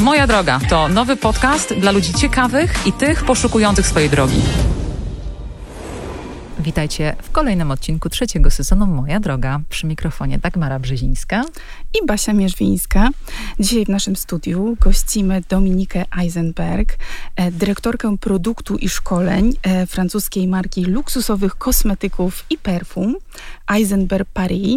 Moja droga to nowy podcast dla ludzi ciekawych i tych poszukujących swojej drogi. Witajcie w kolejnym odcinku trzeciego sezonu Moja Droga. Przy mikrofonie Dagmara Brzezińska i Basia Mierzwińska. Dzisiaj w naszym studiu gościmy Dominikę Eisenberg, e, dyrektorkę produktu i szkoleń e, francuskiej marki luksusowych kosmetyków i perfum Eisenberg Paris.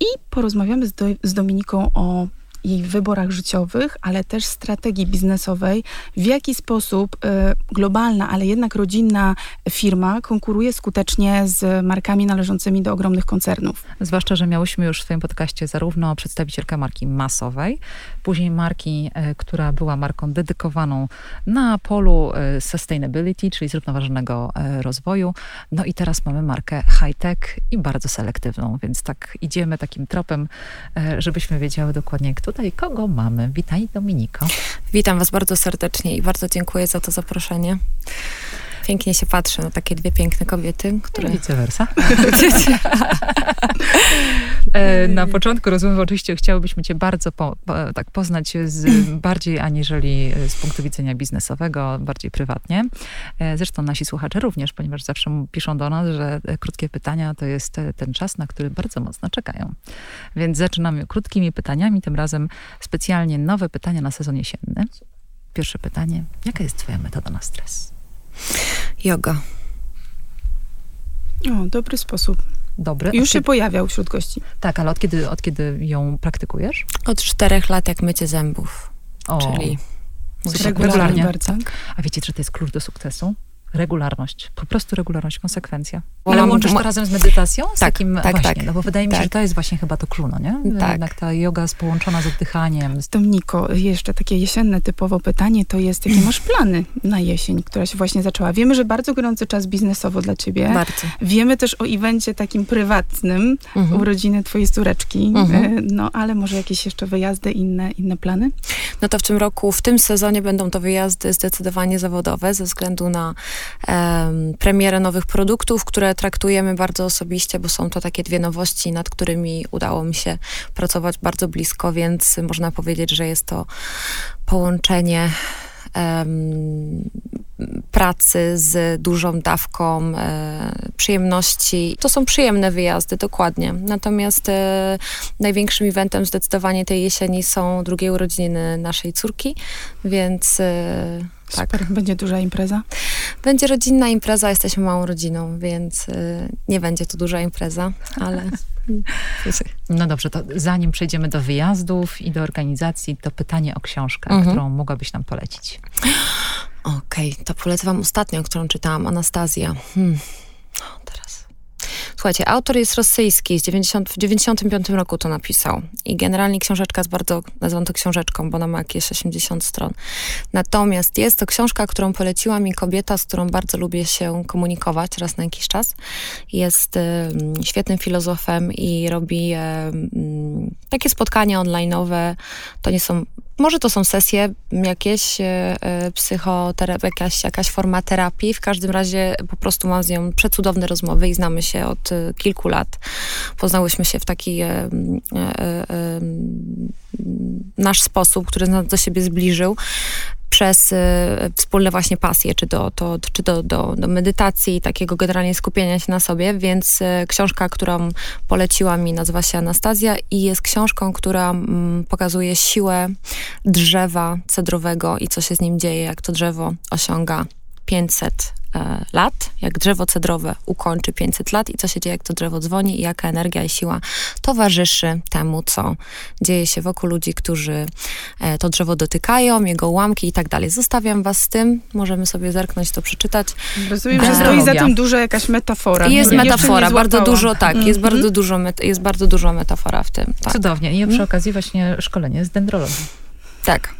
I porozmawiamy z, do, z Dominiką o jej wyborach życiowych, ale też strategii biznesowej, w jaki sposób y, globalna, ale jednak rodzinna firma konkuruje skutecznie z markami należącymi do ogromnych koncernów. Zwłaszcza, że miałyśmy już w swoim podcaście zarówno przedstawicielkę marki masowej, później marki, y, która była marką dedykowaną na polu y, sustainability, czyli zrównoważonego rozwoju. No i teraz mamy markę high-tech i bardzo selektywną, więc tak idziemy takim tropem, żebyśmy wiedziały dokładnie, kto tutaj kogo mamy? Witaj Dominiko. Witam Was bardzo serdecznie i bardzo dziękuję za to zaproszenie. Pięknie się patrzy na takie dwie piękne kobiety, które... I vice versa. E, na początku rozmowy oczywiście chciałybyśmy Cię bardzo po, po, tak poznać z, bardziej aniżeli z punktu widzenia biznesowego, bardziej prywatnie. E, zresztą nasi słuchacze również, ponieważ zawsze piszą do nas, że krótkie pytania to jest ten czas, na który bardzo mocno czekają. Więc zaczynamy krótkimi pytaniami, tym razem specjalnie nowe pytania na sezon jesienny. Pierwsze pytanie. Jaka jest Twoja metoda na stres? Yoga. O, dobry sposób. Dobry. Już się pojawiał wśród gości. Tak, ale od kiedy, od kiedy ją praktykujesz? Od czterech lat, jak mycie zębów. O, czyli regularnie. regularnie. Bardzo. A wiecie, że to jest klucz do sukcesu? Regularność, po prostu regularność, konsekwencja. Ale łączysz to razem z medytacją? Z tak, takim, tak, właśnie, tak. No bo wydaje mi się, tak. że to jest właśnie chyba to clue, no nie? Tak. Jednak ta yoga jest połączona z oddychaniem. Domniko, jeszcze takie jesienne typowo pytanie to jest, jakie masz plany na jesień, która się właśnie zaczęła? Wiemy, że bardzo gorący czas biznesowo dla ciebie. Bardzo. Wiemy też o evencie takim prywatnym, mhm. urodziny twojej córeczki. Mhm. E, no, ale może jakieś jeszcze wyjazdy, inne, inne plany? No to w tym roku, w tym sezonie będą to wyjazdy zdecydowanie zawodowe, ze względu na premierę nowych produktów, które traktujemy bardzo osobiście, bo są to takie dwie nowości, nad którymi udało mi się pracować bardzo blisko, więc można powiedzieć, że jest to połączenie pracy z dużą dawką e, przyjemności. To są przyjemne wyjazdy, dokładnie. Natomiast e, największym eventem zdecydowanie tej jesieni są drugie urodziny naszej córki, więc e, tak. Super. Będzie duża impreza? Będzie rodzinna impreza, jesteśmy małą rodziną, więc y, nie będzie to duża impreza, ale... No dobrze, to zanim przejdziemy do wyjazdów i do organizacji, to pytanie o książkę, mhm. którą mogłabyś nam polecić. Okej, okay, to polecę wam ostatnią, którą czytałam, Anastazja. Hmm. Słuchajcie, autor jest rosyjski, z 90, w 95 roku to napisał. I generalnie książeczka jest bardzo, nazywam to książeczką, bo ona ma jakieś 80 stron. Natomiast jest to książka, którą poleciła mi kobieta, z którą bardzo lubię się komunikować raz na jakiś czas. Jest y, świetnym filozofem i robi y, takie spotkania online'owe. To nie są może to są sesje jakieś, e, e, psychoterapii, jakaś, jakaś forma terapii. W każdym razie po prostu mam z nią przecudowne rozmowy i znamy się od e, kilku lat. Poznałyśmy się w taki nasz sposób, który nas do siebie zbliżył przez y, wspólne właśnie pasje, czy, do, to, czy do, do, do medytacji, takiego generalnie skupienia się na sobie, więc y, książka, którą poleciła mi, nazywa się Anastazja i jest książką, która mm, pokazuje siłę drzewa cedrowego i co się z nim dzieje, jak to drzewo osiąga 500 e, lat, jak drzewo cedrowe ukończy 500 lat i co się dzieje, jak to drzewo dzwoni i jaka energia i siła towarzyszy temu, co dzieje się wokół ludzi, którzy e, to drzewo dotykają, jego ułamki i tak dalej. Zostawiam was z tym, możemy sobie zerknąć, to przeczytać. Rozumiem, że stoi za tym duża jakaś metafora. Jest metafora, bardzo dużo, tak, mm -hmm. jest, bardzo dużo, jest bardzo dużo metafora w tym. Tak. Cudownie. I przy mm. okazji właśnie szkolenie z dendrologii. Tak.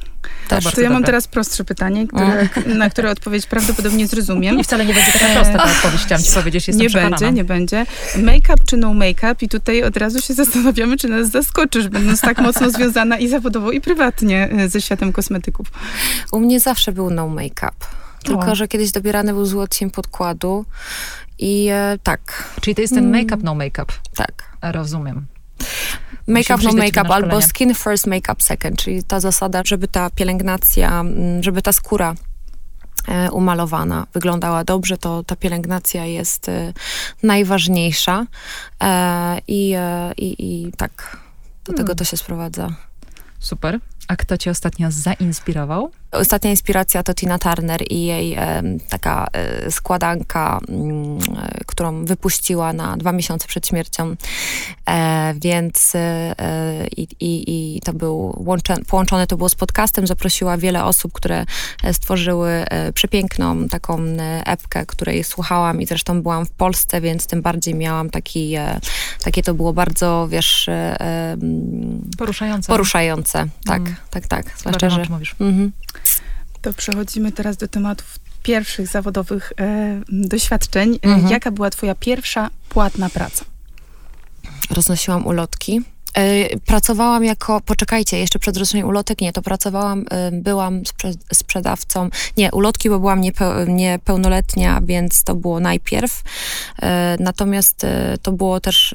Też. To ja mam teraz prostsze pytanie, które, na które odpowiedź prawdopodobnie zrozumiem. I wcale nie będzie taka prosta ta odpowiedź, chciałam ci powiedzieć, jestem Nie przekonana. będzie, nie będzie. Make-up czy no make-up? I tutaj od razu się zastanawiamy, czy nas zaskoczysz, będąc tak mocno związana i zawodowo, i prywatnie e, ze światem kosmetyków. U mnie zawsze był no make-up. Tylko, o. że kiedyś dobierany był zły odcień podkładu i e, tak. Czyli to jest ten make-up, no make-up. Tak. Rozumiem. Make-up, no make-up, albo skin first, make-up second, czyli ta zasada, żeby ta pielęgnacja, mm, żeby ta skóra e, umalowana wyglądała dobrze, to ta pielęgnacja jest e, najważniejsza e, i, i, i tak, do tego Hmm. to się sprowadza. Super. A kto cię ostatnio zainspirował? Ostatnia inspiracja to Tina Turner i jej em, taka e, składanka, mm, e, którą wypuściła na dwa miesiące przed śmiercią. E, więc e, e, i, i, to był łącze, połączone to było z podcastem. Zaprosiła wiele osób, które e, stworzyły e, przepiękną taką e, epkę, której słuchałam i zresztą byłam w Polsce, więc tym bardziej miałam taki, e, takie to było bardzo, wiesz, e, e, Poruszające. poruszające. Tak, Mm. Tak, tak. Zwłaszcza, o że... mówisz. Mhm. To przechodzimy teraz do tematów pierwszych zawodowych e, doświadczeń. Mhm. Jaka była twoja pierwsza płatna praca? roznosiłam ulotki. E, Pracowałam jako, poczekajcie, jeszcze przed roznoszeniem ulotek nie, to pracowałam, e, byłam sprze sprzedawcą, nie, ulotki, bo byłam niepeł, niepełnoletnia, więc to było najpierw. E, Natomiast to było też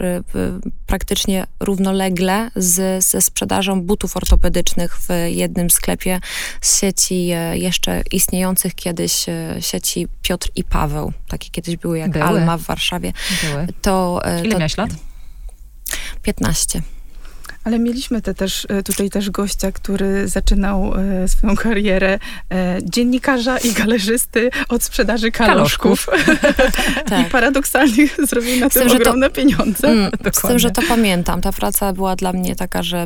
praktycznie równolegle z, ze sprzedażą butów ortopedycznych w jednym sklepie z sieci jeszcze istniejących kiedyś sieci Piotr i Paweł. Takie kiedyś były jak Były. Alma w Warszawie. Były. To, Ile to miałeś lat? 15. Ale mieliśmy te też, e, tutaj też gościa, który zaczynał e, swoją karierę e, dziennikarza i galerzysty od sprzedaży kaloszków. I Tak. paradoksalnie zrobił na tym, że to- ogromne pieniądze. Mm, z tym, że to pamiętam. Ta praca była dla mnie taka, że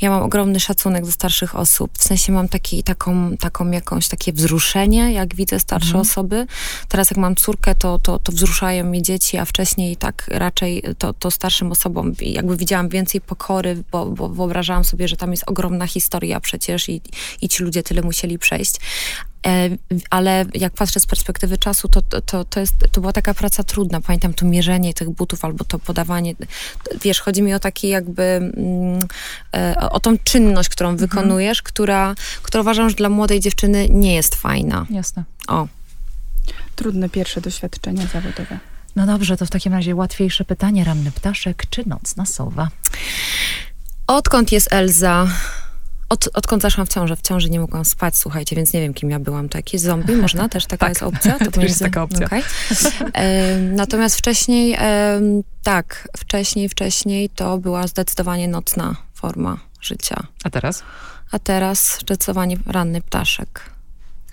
ja mam ogromny szacunek do starszych osób. W sensie mam taki, taką, taką jakąś takie wzruszenie, jak widzę starsze Mhm. osoby. Teraz jak mam córkę, to, to, to wzruszają mnie dzieci, a wcześniej tak raczej to, to starszym osobom jakby widziałam więcej pokory, bo, bo wyobrażałam sobie, że tam jest ogromna historia przecież i, i ci ludzie tyle musieli przejść. E, ale jak patrzę z perspektywy czasu, to, to, to, to, jest, to była taka praca trudna. Pamiętam to mierzenie tych butów albo to podawanie. Wiesz, chodzi mi o taki jakby, mm, e, o, tą czynność, którą wykonujesz, która, która uważam, że dla młodej dziewczyny nie jest fajna. Jasne. O, Trudne pierwsze doświadczenia zawodowe. No dobrze, to w takim razie łatwiejsze pytanie. Ranny ptaszek czy nocna sowa? odkąd jest Elza? Od, odkąd zaszłam w ciążę? W ciąży nie mogłam spać, słuchajcie, więc nie wiem, kim ja byłam. To jakieś zombie? Można? Też taka Tak. jest opcja? To jest pomiędzy- taka opcja. Okej. Em, Natomiast wcześniej, em, tak, wcześniej, wcześniej to była zdecydowanie nocna forma życia. A teraz? A teraz zdecydowanie ranny ptaszek.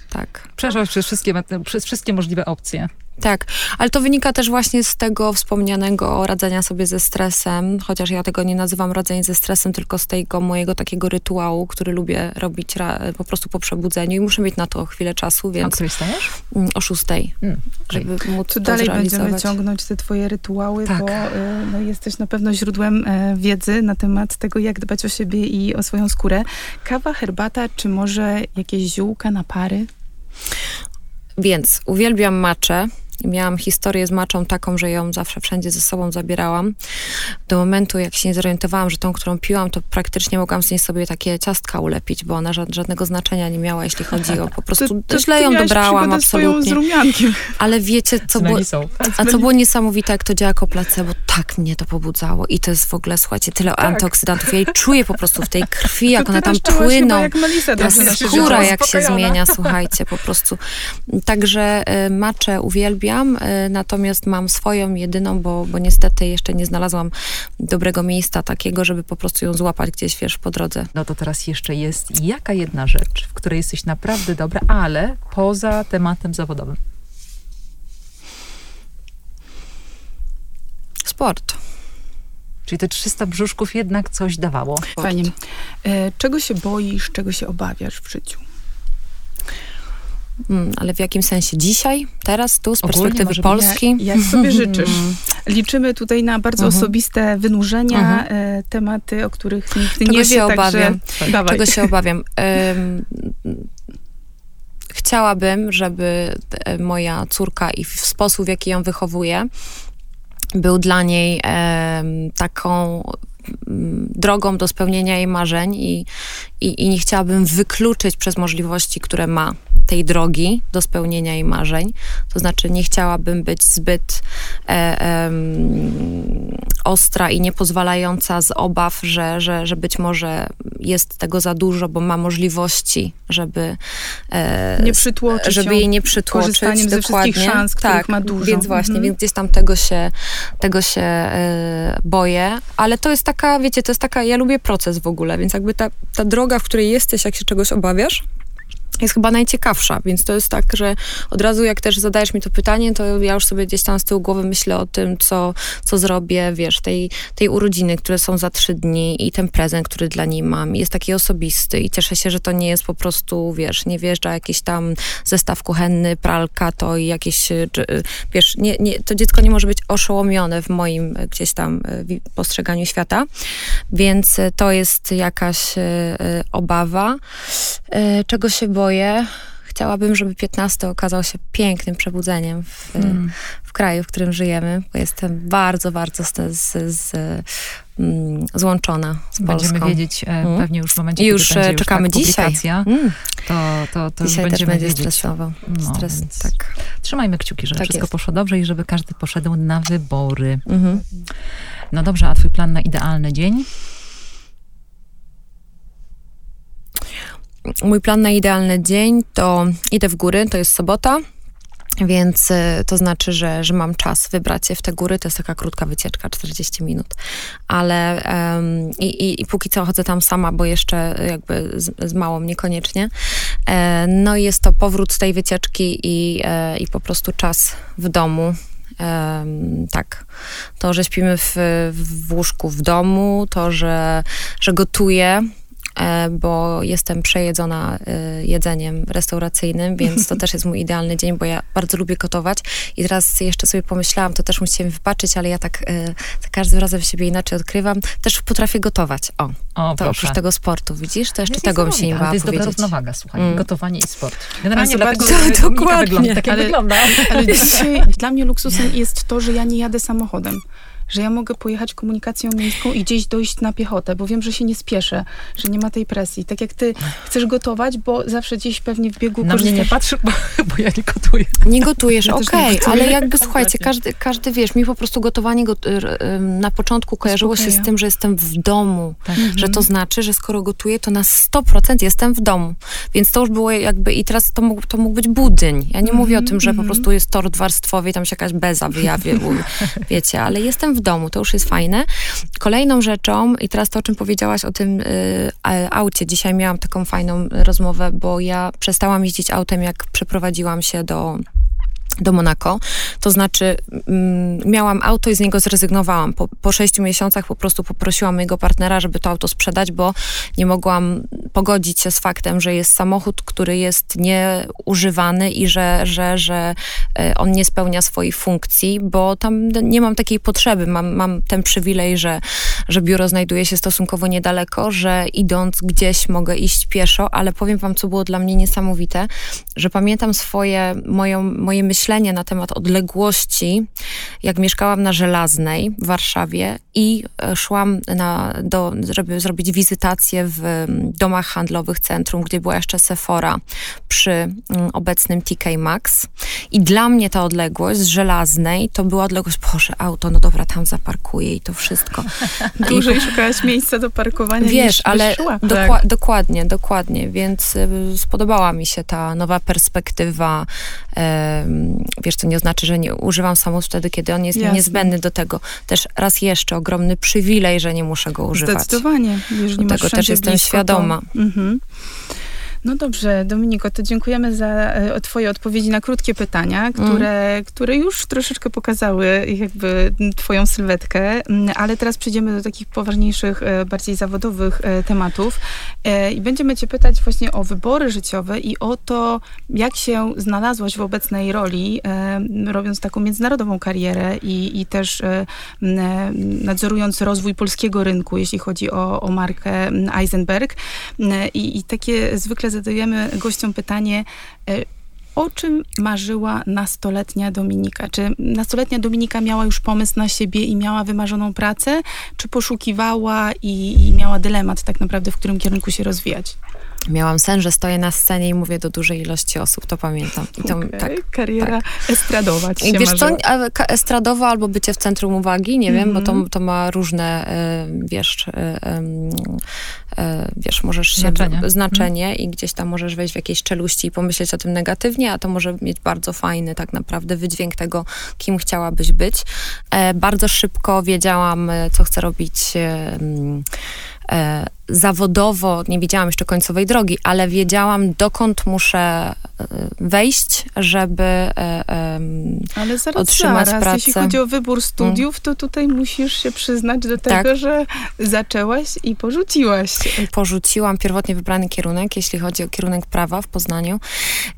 Tak. Przeszłaś przez wszystkie, przez wszystkie możliwe opcje. Tak, ale to wynika też właśnie z tego wspomnianego radzenia sobie ze stresem, chociaż ja tego nie nazywam radzenie ze stresem, tylko z tego mojego takiego rytuału, który lubię robić ra, po prostu po przebudzeniu i muszę mieć na to chwilę czasu, O więc której stajesz? mm, o szóstej, Mm, okej. żeby móc to dalej będziemy ciągnąć te twoje rytuały, Tak. bo e, no, jesteś na pewno źródłem e, wiedzy na temat tego, jak dbać o siebie i o swoją skórę. Kawa, herbata, czy może jakieś ziółka na pary? Więc uwielbiam maczę. Miałam historię z maczą taką, że ją zawsze wszędzie ze sobą zabierałam. Do momentu, jak się nie zorientowałam, że tą, którą piłam, to praktycznie mogłam z niej sobie takie ciastka ulepić, bo ona ża- żadnego znaczenia nie miała, jeśli chodzi o po prostu... źle ją dobrałam, absolutnie. rumiankiem. Ale wiecie, co było... Melisą. A co było niesamowite, jak to działa jako placebo, tak mnie to pobudzało. I to jest w ogóle, słuchajcie, tyle antyoksydantów. Ja jej czuję po prostu w tej krwi, jak To one tam płyną. jak Melisa Ta siebie skóra jak się zmienia, słuchajcie, po prostu. Także y, maczę uwielbiam, y, natomiast mam swoją jedyną, bo, bo niestety jeszcze nie znalazłam dobrego miejsca takiego, żeby po prostu ją złapać gdzieś, wiesz, po drodze. No to teraz jeszcze jest jaka jedna rzecz, w której jesteś naprawdę dobra, ale poza tematem zawodowym. Sport. Czyli te 300 brzuszków jednak coś dawało. Fajnie. E, czego się boisz, czego się obawiasz w życiu? Mm, ale w jakim sensie? Dzisiaj? Teraz? Tu? Z Ogólnie perspektywy Polski? Jak, jak sobie życzysz? Liczymy tutaj na bardzo Mhm. osobiste wynurzenia, Mhm. e, tematy, o których nikt Czego nie się wie, obawiam? także dawaj. Czego się obawiam? Em, chciałabym, żeby e, moja córka i w sposób, w jaki ją wychowuję, był dla niej em, taką drogą do spełnienia jej marzeń i, i, i nie chciałabym wykluczyć przez możliwości, które ma tej drogi do spełnienia jej marzeń. To znaczy, nie chciałabym być zbyt e, e, ostra i niepozwalająca z obaw, że, że, że być może jest tego za dużo, bo ma możliwości, żeby e, nie przytłoczyć żeby jej nie przytłoczyć. Korzystaniem ze wszystkich szans, tak, ma dużo. Więc właśnie, mhm. więc gdzieś tam tego się, tego się e, boję, ale to jest taka, wiecie, to jest taka, ja lubię proces w ogóle, więc jakby ta, ta droga, w której jesteś, jak się czegoś obawiasz, jest chyba najciekawsza, więc to jest tak, że od razu jak też zadajesz mi to pytanie, to ja już sobie gdzieś tam z tyłu głowy myślę o tym, co, co zrobię, wiesz, tej, tej urodziny, które są za trzy dni i ten prezent, który dla niej mam. Jest taki osobisty i cieszę się, że to nie jest po prostu, wiesz, nie wjeżdża jakiś tam zestaw kuchenny, pralka, to i jakieś, wiesz, nie, nie, to dziecko nie może być oszołomione w moim gdzieś tam e, postrzeganiu świata, więc to jest jakaś e, obawa, e, czego się boję, boję. Chciałabym, żeby 15 okazał się pięknym przebudzeniem w, mm. w kraju, w którym żyjemy, bo jestem bardzo, bardzo z, z, z mm, złączona z Będziemy Polską. wiedzieć mm. pewnie już w momencie, już kiedy będzie czekamy już tak dzisiaj. Mm. To, to, to dzisiaj już też będzie wiedzieć. stresowo. No, Stres, tak. Trzymajmy kciuki, żeby tak wszystko jest. poszło dobrze i żeby każdy poszedł na wybory. -hmm. No dobrze, a twój plan na idealny dzień? Mój plan na idealny dzień to idę w góry, to jest sobota. Więc y, to znaczy, że, że mam czas wybrać się w te góry. To jest taka krótka wycieczka, 40 minut. Ale um, i, i, póki co chodzę tam sama, bo jeszcze jakby z, z małą niekoniecznie. E, no i jest to powrót z tej wycieczki i, e, i po prostu czas w domu. Um, tak. To, że śpimy w, w łóżku w domu, to, że, że gotuję, bo jestem przejedzona e, jedzeniem restauracyjnym, więc to też jest mój idealny dzień, bo ja bardzo lubię gotować. I teraz jeszcze sobie pomyślałam, to też musicie mi wybaczyć, ale ja tak e, za każdym razem siebie inaczej odkrywam. Też potrafię gotować. O, o to oprócz tego sportu, widzisz? To jeszcze tego bym się nie bała To jest powiedzieć. dobra równowaga, słuchaj. Mm. Gotowanie i sport. Generalnie bardzo, dokładnie. Wygląda, tak ale, wygląda. Ale dzisiaj dla mnie luksusem jest to, że ja nie jadę samochodem że ja mogę pojechać komunikacją miejską i gdzieś dojść na piechotę, bo wiem, że się nie spieszę, że nie ma tej presji. Tak jak ty chcesz gotować, bo zawsze gdzieś pewnie w biegu Na korzystasz... mnie nie patrzy, bo, bo, ja nie gotuję. Nie gotujesz, ja okej, okay, ale jakby słuchajcie, każdy, każdy wiesz, mi po prostu gotowanie go, na początku kojarzyło się z tym, że jestem w domu, tak. że to znaczy, że skoro gotuję, to na 100% jestem w domu. Więc to już było jakby, i teraz to mógł, to mógł być budyń. Ja nie mówię o tym, że po mhm. prostu jest tort warstwowy i tam się jakaś beza wyjawia, wiecie, ale jestem w domu, to już jest fajne. Kolejną rzeczą, i teraz to, o czym powiedziałaś o tym y, aucie, dzisiaj miałam taką fajną rozmowę, bo ja przestałam jeździć autem, jak przeprowadziłam się do do Monako. To znaczy, mm, miałam auto i z niego zrezygnowałam. Po, po sześciu miesiącach po prostu poprosiłam mojego partnera, żeby to auto sprzedać, bo nie mogłam pogodzić się z faktem, że jest samochód, który jest nieużywany i że, że, że e, on nie spełnia swojej funkcji, bo tam nie mam takiej potrzeby. Mam, mam ten przywilej, że, że biuro znajduje się stosunkowo niedaleko, że idąc gdzieś mogę iść pieszo, ale powiem wam, co było dla mnie niesamowite, że pamiętam swoje, moją, moje myślenie myślenie na temat odległości, jak mieszkałam na Żelaznej w Warszawie i e, szłam na, do, żeby zrobić wizytację w domach handlowych centrum, gdzie była jeszcze Sephora przy obecnym TK Maxx. I dla mnie ta odległość z Żelaznej to była odległość, Boże, auto, no dobra, tam zaparkuję i to wszystko. Dłużej I, szukałaś miejsca do parkowania Wiesz, ale dokła tak. dokładnie, dokładnie, więc y, spodobała mi się ta nowa perspektywa wiesz, to nie oznacza, że nie używam samochodu wtedy, kiedy on jest Jasne. niezbędny do tego. Też raz jeszcze ogromny przywilej, że nie muszę go używać. Zdecydowanie. Jeżeli tego też jestem blisko, świadoma. To... Mhm. No dobrze, Dominiko, to dziękujemy za e, Twoje odpowiedzi na krótkie pytania, mm. które, mm. które już troszeczkę pokazały jakby Twoją sylwetkę, mm, ale teraz przejdziemy do takich poważniejszych, e, bardziej zawodowych e, tematów i będziemy Cię pytać właśnie o wybory życiowe i o to, jak się znalazłaś w obecnej roli, robiąc taką międzynarodową karierę i, i też nadzorując rozwój polskiego rynku, jeśli chodzi o, o markę Eisenberg. I, I takie zwykle zadajemy gościom pytanie, e, o czym marzyła nastoletnia Dominika? Czy nastoletnia Dominika miała już pomysł na siebie i miała wymarzoną pracę, czy poszukiwała i, i miała dylemat tak naprawdę, w którym kierunku się rozwijać? Miałam sen, że stoję na scenie i mówię do dużej ilości osób, to pamiętam. I to, okay. tak, Kariera tak. estradowa ci się Wiesz marzyła. co, estradowa albo bycie w centrum uwagi, nie wiem, bo to, Mhm. to ma różne, e, wiesz, e, e, wiesz, możesz się... Znaczenie. Znaczenie i gdzieś tam możesz wejść w jakieś czeluści i pomyśleć o tym negatywnie, a to może mieć bardzo fajny tak naprawdę wydźwięk tego, kim chciałabyś być. E, Bardzo szybko wiedziałam, co chcę robić mm, zawodowo, nie wiedziałam jeszcze końcowej drogi, ale wiedziałam, dokąd muszę e, wejść, żeby e, Ale zaraz, otrzymać zaraz. pracę. Jeśli chodzi o wybór studiów, to tutaj musisz się przyznać do tego, Tak. że zaczęłaś i porzuciłaś. porzuciłam pierwotnie wybrany kierunek, jeśli chodzi o kierunek prawa w Poznaniu,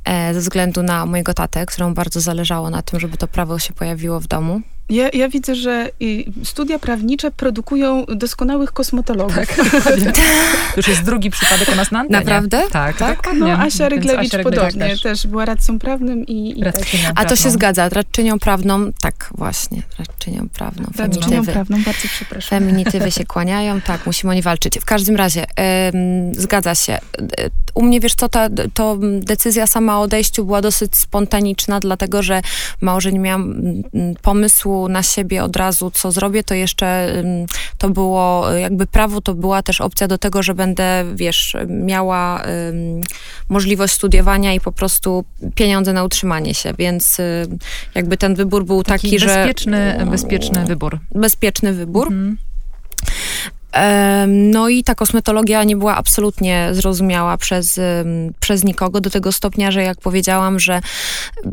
e, ze względu na mojego tatę, któremu bardzo zależało na tym, żeby to prawo się pojawiło w domu. Ja, ja widzę, że studia prawnicze produkują doskonałych kosmetologów. To już jest drugi przypadek u nas na antenie. Naprawdę? Tak, Tak? dokładnie. No, Asia Ryglewicz Asia podobnie też. też. była radcą prawnym i, i tak. Radczynią A to się prawną. zgadza, radczynią prawną, tak właśnie, radczynią prawną, radczynią feminitywy. prawną, bardzo przepraszam. Feminitywy się kłaniają, tak, musimy o nie walczyć. W każdym razie, em, zgadza się. U mnie, wiesz co, ta, to decyzja sama o odejściu była dosyć spontaniczna, dlatego, że mało, że nie miałam mm, pomysłu na siebie od razu, co zrobię, to jeszcze to było, e, jakby prawo to była też opcja do tego, że będę, wiesz, miała możliwość studiowania i po prostu pieniądze na utrzymanie się, więc y, jakby ten wybór był taki, Taki że... bezpieczny, bezpieczny wybór. Bezpieczny wybór. Mhm. No i ta kosmetologia nie była absolutnie zrozumiała przez, przez nikogo do tego stopnia, że jak powiedziałam, że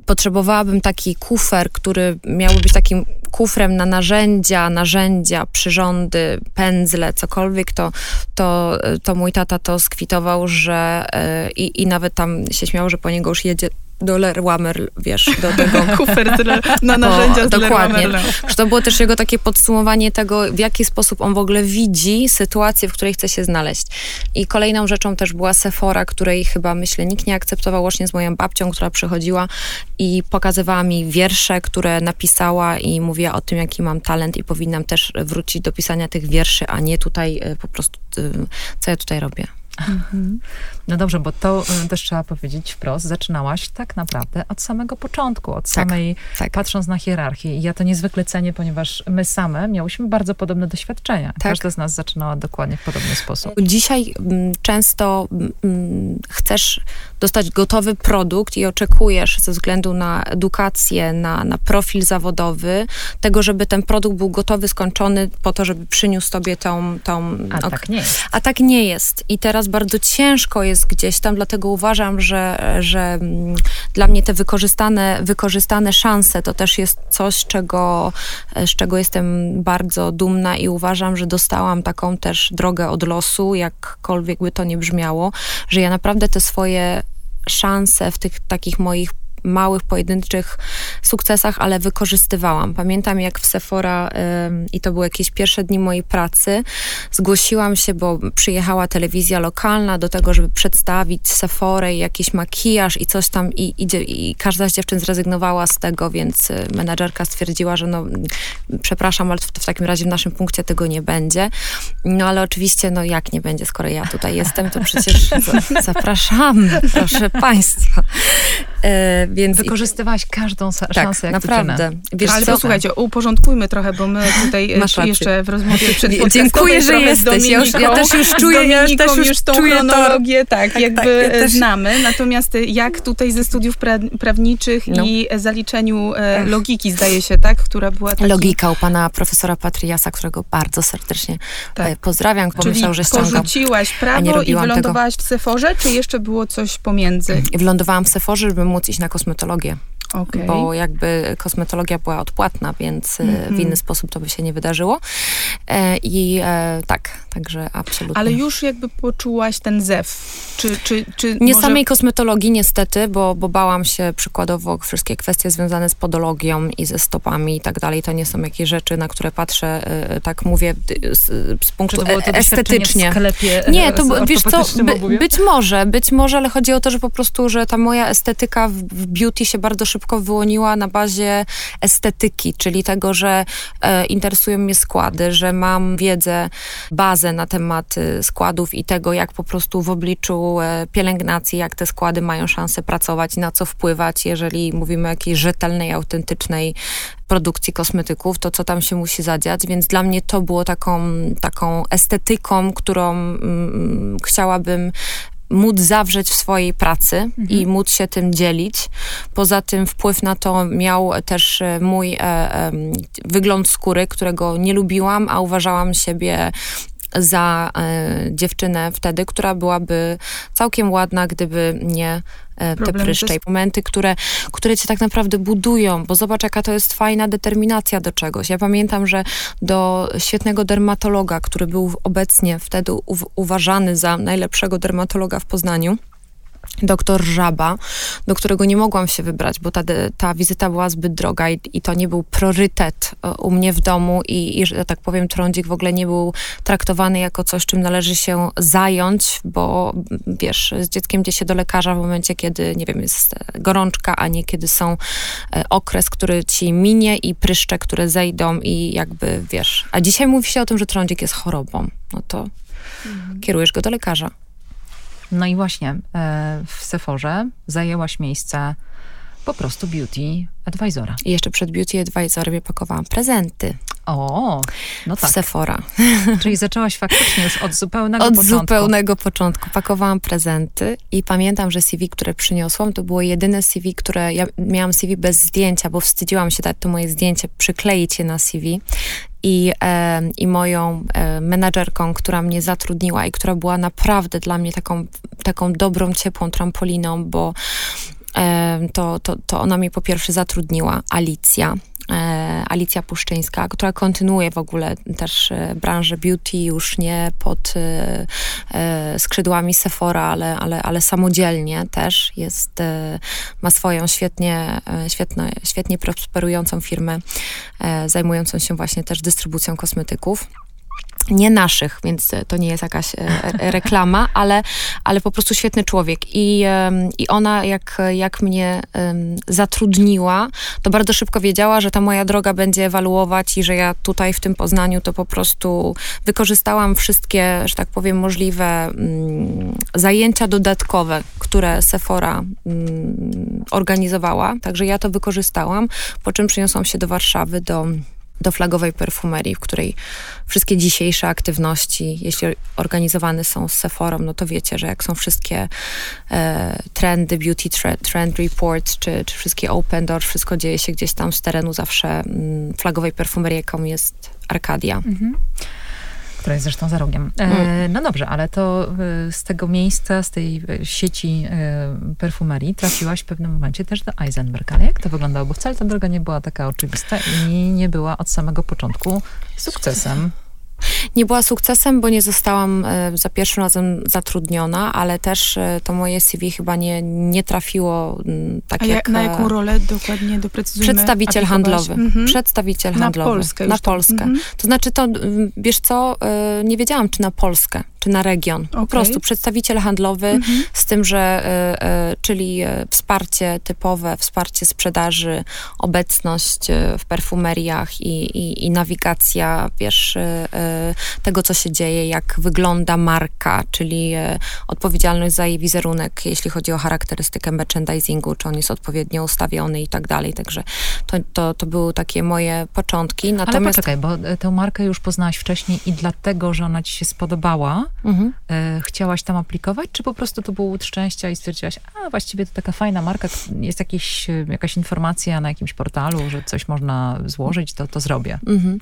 potrzebowałabym taki kufer, który miałby być takim kufrem na narzędzia, narzędzia, przyrządy, pędzle, cokolwiek, to, to, to mój tata to skwitował, że e, i, i nawet tam się śmiał, że po niego już jedzie do Leroy wiesz, do tego Kufer na narzędzia z Leroy dokładnie. Że to było też jego takie podsumowanie tego, w jaki sposób on w ogóle widzi sytuację, w której chce się znaleźć. I kolejną rzeczą też była Sephora, której chyba, myślę, nikt nie akceptował, łącznie z moją babcią, która przychodziła i pokazywała mi wiersze, które napisała i mówiła o tym, jaki mam talent i powinnam też wrócić do pisania tych wierszy, a nie tutaj e, po prostu, e, co ja tutaj robię. No dobrze, bo to y, też trzeba powiedzieć wprost, zaczynałaś tak naprawdę od samego początku, od samej, tak. patrząc na hierarchię. I ja to niezwykle cenię, ponieważ my same miałyśmy bardzo podobne doświadczenia. Tak. Każda z nas zaczynała dokładnie w podobny sposób. Dzisiaj mm, często mm, chcesz dostać gotowy produkt i oczekujesz ze względu na edukację, na, na profil zawodowy, tego, żeby ten produkt był gotowy, skończony po to, żeby przyniósł tobie tą... tą A ok- tak nie jest. a tak nie jest. I teraz bardzo ciężko jest gdzieś tam, dlatego uważam, że, że mm, dla mnie te wykorzystane, wykorzystane szanse to też jest coś, czego, e, z czego jestem bardzo dumna i uważam, że dostałam taką też drogę od losu, jakkolwiek by to nie brzmiało, że ja naprawdę te swoje szanse w tych takich moich małych, pojedynczych sukcesach, ale wykorzystywałam. Pamiętam jak w Sephora i to były jakieś pierwsze dni mojej pracy, zgłosiłam się, bo przyjechała telewizja lokalna do tego, żeby przedstawić Sephorę i jakiś makijaż i coś tam i, i, i każda z dziewczyn zrezygnowała z tego, więc y, menadżerka stwierdziła, że no przepraszam, ale w, w takim razie w naszym punkcie tego nie będzie. No ale oczywiście, no jak nie będzie, skoro ja tutaj jestem, to przecież za, zapraszam, proszę państwa. Więc Wykorzystywałaś każdą tak, szansę, jak naprawdę. Wiesz Ale co? posłuchajcie, uporządkujmy trochę, bo my tutaj e, jeszcze w rozmowie przed dziękuję, że jesteś. Ja już- ja też już czuję- ja też już już tą czuję to. chronologię, tak, Tak, jakby tak, ja e, też- znamy. Natomiast e, jak tutaj ze studiów pra- prawniczych No. i zaliczeniu e, logiki, zdaje się, tak, która była taki, Logika u pana profesora Patriasa, którego bardzo serdecznie Tak. pozdrawiam, Czyli pomyślał, że ściągam. porzuciłaś prawo i robiłam tego. wylądowałaś w Seforze, czy jeszcze było coś pomiędzy? I wylądowałam w Sephorze, żeby móc iść na kosmetologię, Okej. bo jakby kosmetologia była odpłatna, więc e, Mhm. w inny sposób to by się nie wydarzyło. E, I e, tak, także absolutnie. Ale już jakby poczułaś ten zew. Czy, czy, czy Nie może... samej kosmetologii niestety, bo, bo bałam się przykładowo wszystkie kwestie związane z podologią i ze stopami i tak dalej. To nie są jakieś rzeczy, na które patrzę, e, tak mówię, z, z punktu e- estetycznie. w sklepie Nie, to wiesz co, by, być może, być może, ale chodzi o to, że po prostu, że ta moja estetyka w, w beauty się bardzo szybko szybko wyłoniła na bazie estetyki, czyli tego, że e, interesują mnie składy, że mam wiedzę, bazę na temat e, składów i tego, jak po prostu w obliczu e, pielęgnacji, jak te składy mają szansę pracować, na co wpływać, jeżeli mówimy o jakiejś rzetelnej, autentycznej produkcji kosmetyków, to co tam się musi zadziać, więc dla mnie to było taką, taką estetyką, którą mm, chciałabym móc zawrzeć w swojej pracy mhm. i móc się tym dzielić. Poza tym wpływ na to miał też e, mój e, e, wygląd skóry, którego nie lubiłam, a uważałam siebie za e, dziewczynę wtedy, która byłaby całkiem ładna, gdyby nie e, te pryszcze i momenty, które, które cię tak naprawdę budują, bo zobacz, jaka to jest fajna determinacja do czegoś. Ja pamiętam, że do świetnego dermatologa, który był obecnie wtedy uważany za najlepszego dermatologa w Poznaniu, doktor Żaba, do którego nie mogłam się wybrać, bo ta, ta wizyta była zbyt droga i, i to nie był priorytet e, u mnie w domu i, i, że tak powiem, trądzik w ogóle nie był traktowany jako coś, czym należy się zająć, bo wiesz, z dzieckiem gdzie się do lekarza w momencie, kiedy, nie wiem, jest gorączka, a nie kiedy są e, okres, który ci minie i pryszcze, które zejdą i jakby, wiesz, a dzisiaj mówi się o tym, że trądzik jest chorobą, no to mhm. kierujesz go do lekarza. No i właśnie e, w Sephorze zajęłaś miejsce po prostu beauty advisora. I jeszcze przed beauty advisorem pakowałam prezenty. O, no tak. W Sephora. Czyli zaczęłaś faktycznie już od zupełnego od początku. Od zupełnego początku. Pakowałam prezenty i pamiętam, że CV, które przyniosłam, to było jedyne CV, które... Ja miałam CV bez zdjęcia, bo wstydziłam się dać to moje zdjęcie, przykleić je na CV i, e, i moją e, menadżerką, która mnie zatrudniła i która była naprawdę dla mnie taką, taką dobrą, ciepłą trampoliną, bo e, to, to, to ona mnie po pierwsze zatrudniła, Alicja. E, Alicja Puszczyńska, która kontynuuje w ogóle też e, branżę beauty, już nie pod e, skrzydłami Sephora, ale, ale, ale samodzielnie też jest, ma swoją świetnie, świetnie, świetnie prosperującą firmę, zajmującą się właśnie też dystrybucją kosmetyków nie naszych, więc to nie jest jakaś e, reklama, ale, ale po prostu świetny człowiek. I, i ona, jak, jak mnie zatrudniła, to bardzo szybko wiedziała, że ta moja droga będzie ewaluować i że ja tutaj w tym Poznaniu to po prostu wykorzystałam wszystkie, że tak powiem, możliwe mm, zajęcia dodatkowe, które Sephora mm, organizowała. Także ja to wykorzystałam, po czym przyniosłam się do Warszawy, do do flagowej perfumerii, w której wszystkie dzisiejsze aktywności, jeśli organizowane są z Sephora, no to wiecie, że jak są wszystkie e, trendy, beauty trend report, czy, czy wszystkie open doors, wszystko dzieje się gdzieś tam z terenu zawsze mm, flagowej perfumerii, jaką jest Arkadia. Mhm która jest zresztą za rogiem. E, mm. no dobrze, ale to e, z tego miejsca, z tej e, sieci perfumerii trafiłaś w pewnym momencie też do Eisenberg. Ale jak to wyglądało? Bo wcale ta droga nie była taka oczywista i nie była od samego początku sukcesem. Nie była sukcesem, bo nie zostałam e, za pierwszym razem zatrudniona, ale też e, to moje CV chyba nie, nie trafiło mm, tak A jak... Na jaką rolę dokładnie doprecyzujmy? Przedstawiciel handlowy. Mhm. Przedstawiciel handlowy. Na Polskę. Na Polskę. Mhm. To znaczy to, wiesz co, e, nie wiedziałam, czy na Polskę czy na region. Okay. Po prostu przedstawiciel handlowy mhm. z tym, że y, y, czyli y, wsparcie typowe, wsparcie sprzedaży, obecność w perfumeriach i, i, i nawigacja, wiesz, tego, co się dzieje, jak wygląda marka, czyli odpowiedzialność za jej wizerunek, jeśli chodzi o charakterystykę merchandisingu, czy on jest odpowiednio ustawiony i tak dalej. Także to, to, to były takie moje początki. Natomiast... Ale poczekaj, bo tę markę już poznałaś wcześniej i dlatego, że ona ci się spodobała, mhm. E, chciałaś tam aplikować, czy po prostu to był łód szczęścia i stwierdziłaś, a właściwie to taka fajna marka, jest jakieś, e, jakaś informacja na jakimś portalu, że coś można złożyć, to, to zrobię. Mhm.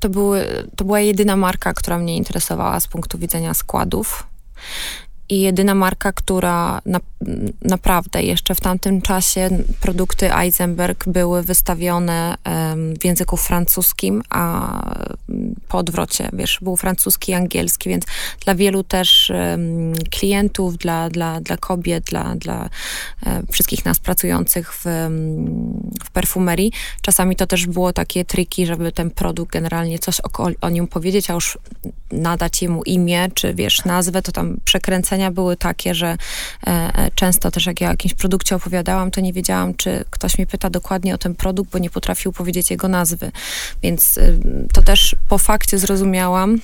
To, były, to była jedyna marka, która mnie interesowała z punktu widzenia składów i jedyna marka, która na, naprawdę jeszcze w tamtym czasie produkty Eisenberg były wystawione um, w języku francuskim, a po odwrocie, wiesz, był francuski i angielski, więc dla wielu też um, klientów, dla, dla, dla kobiet, dla, dla um, wszystkich nas pracujących w, w perfumerii, czasami to też było takie triki, żeby ten produkt generalnie coś o, o nim powiedzieć, a już nadać jemu imię, czy wiesz, nazwę, to tam przekręcenia były takie, że e, często też jak ja o jakimś produkcie opowiadałam, to nie wiedziałam, czy ktoś mnie pyta dokładnie o ten produkt, bo nie potrafił powiedzieć jego nazwy. Więc y, to też po fakcie zrozumiałam.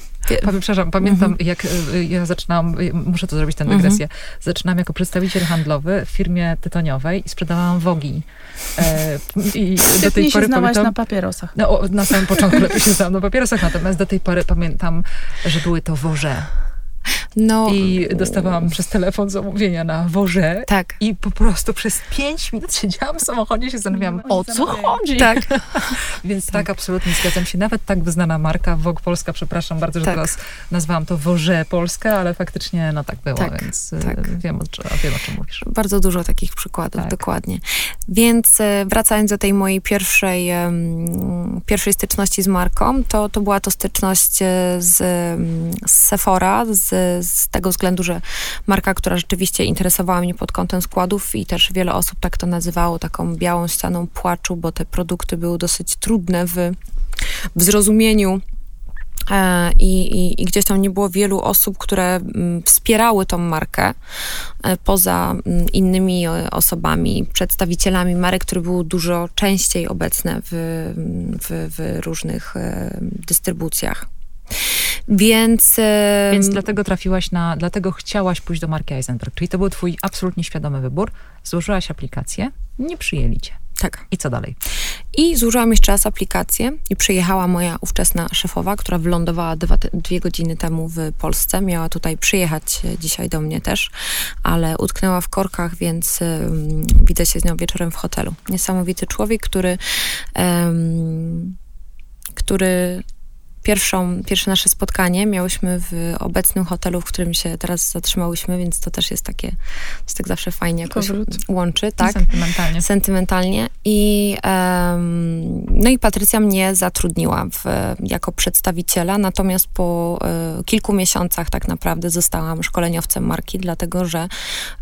Przepraszam, pamiętam mhm. jak y, ja zaczynałam, muszę to zrobić tę mhm. dygresję, mhm. zaczynałam jako przedstawiciel handlowy w firmie tytoniowej i sprzedawałam wogi. E, I do tej pory się pamiętam, na papierosach. No, na samym początku lepiej się znałam na papierosach, natomiast do tej pory pamiętam, że były to woże. No, I dostawałam przez telefon zamówienia na woże. Tak. I po prostu przez pięć minut siedziałam w samochodzie i się zastanawiałam, o co chodzi. Tak. Więc tak. tak. absolutnie zgadzam się. Nawet tak wyznana marka, Vogue Polska, przepraszam bardzo, że tak. teraz nazwałam to Woże Polska, ale faktycznie no tak było, tak. więc y, tak. Wiem, o, wiem, o czym mówisz. Bardzo dużo takich przykładów, tak. dokładnie. Więc y, wracając do tej mojej pierwszej, pierwszej styczności z marką, to, to była to styczność y, z, z Sephora, z z tego względu, że marka, która rzeczywiście interesowała mnie pod kątem składów i też wiele osób tak to nazywało, taką białą ścianą płaczu, bo te produkty były dosyć trudne w, w zrozumieniu e, i, i, I, gdzieś tam nie było wielu osób, które mm, wspierały tą markę, e, poza mm, innymi osobami, przedstawicielami marek, które były dużo częściej obecne w, w, w różnych e, dystrybucjach. Więc... Więc dlatego trafiłaś na, dlatego chciałaś pójść do marki Eisenberg, czyli to był twój absolutnie świadomy wybór. Złożyłaś aplikację, nie przyjęli cię. Tak. I co dalej? I zużyłam jeszcze raz aplikację i przyjechała moja ówczesna szefowa, która wylądowała dwa, dwie godziny temu w Polsce. Miała tutaj przyjechać e, dzisiaj do mnie też, ale utknęła w korkach, więc um, widzę się z nią wieczorem w hotelu. Niesamowity człowiek, który, um, który pierwszą, pierwsze nasze spotkanie miałyśmy w obecnym hotelu, w którym się teraz zatrzymałyśmy, więc to też jest takie, to jest tak zawsze fajnie jakoś Powrót. łączy, tak? Sentymentalnie. Sentymentalnie. I, um, no i Patrycja mnie zatrudniła w, jako przedstawiciela, natomiast po um, kilku miesiącach tak naprawdę zostałam szkoleniowcem marki, dlatego że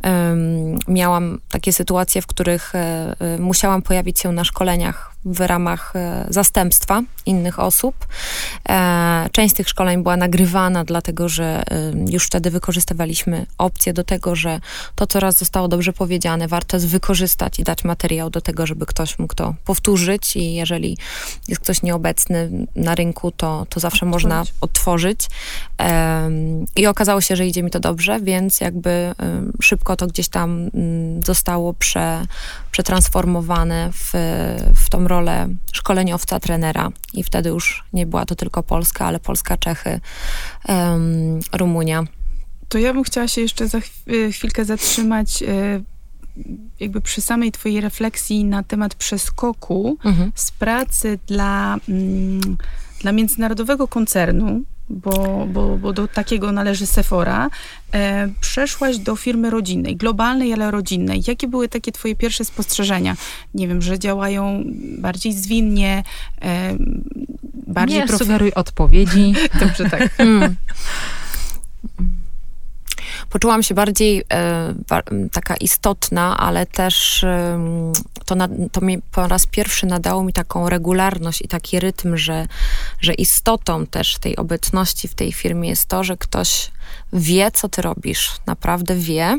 um, miałam takie sytuacje, w których um, musiałam pojawić się na szkoleniach w ramach e, zastępstwa innych osób. E, część z tych szkoleń była nagrywana, dlatego że już wtedy wykorzystywaliśmy opcję do tego, że to, co raz zostało dobrze powiedziane, warto jest wykorzystać i dać materiał do tego, żeby ktoś mógł to powtórzyć i jeżeli jest ktoś nieobecny na rynku, to, to zawsze można odtworzyć. I okazało się, że idzie mi to dobrze, więc jakby szybko to gdzieś tam mm, zostało prze, przetransformowane w, w tą rolę szkoleniowca, trenera. I wtedy już nie była to tylko Polska, ale Polska, Czechy, um, Rumunia. To ja bym chciała się jeszcze za e, chwilkę zatrzymać e, jakby przy samej twojej refleksji na temat przeskoku mhm. z pracy dla, mm, dla międzynarodowego koncernu, bo, bo, bo do takiego należy Sephora, e, przeszłaś do firmy rodzinnej, globalnej, ale rodzinnej. Jakie były takie twoje pierwsze spostrzeżenia? Nie wiem, że działają bardziej zwinnie, e, bardziej... Nie prof... sugeruj odpowiedzi. Dobrze, tak. Poczułam się bardziej e, taka istotna, ale też e, to, na, to mi po raz pierwszy nadało mi taką regularność i taki rytm, że, że istotą też tej obecności w tej firmie jest to, że ktoś wie, co ty robisz, naprawdę wie.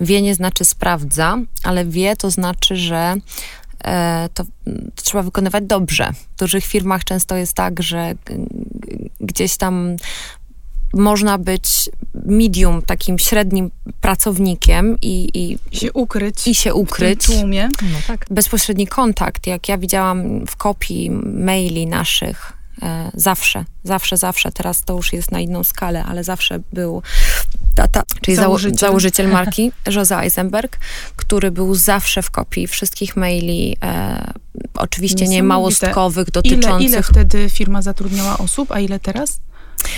Wie nie znaczy sprawdza, ale wie to znaczy, że e, to, to, trzeba wykonywać dobrze. W dużych firmach często jest tak, że gdzieś tam można być medium, takim średnim pracownikiem i, i, się ukryć. I się ukryć. W tłumie. No tak. Bezpośredni kontakt, jak ja widziałam w kopii maili naszych, e, zawsze, zawsze, zawsze, teraz to już jest na inną skalę, ale zawsze był tata, czyli założyciel, założyciel marki, Jose Eisenberg, który był zawsze w kopii wszystkich maili, e, oczywiście nie małostkowych, dotyczących... Ile, ile wtedy firma zatrudniała osób, a ile teraz?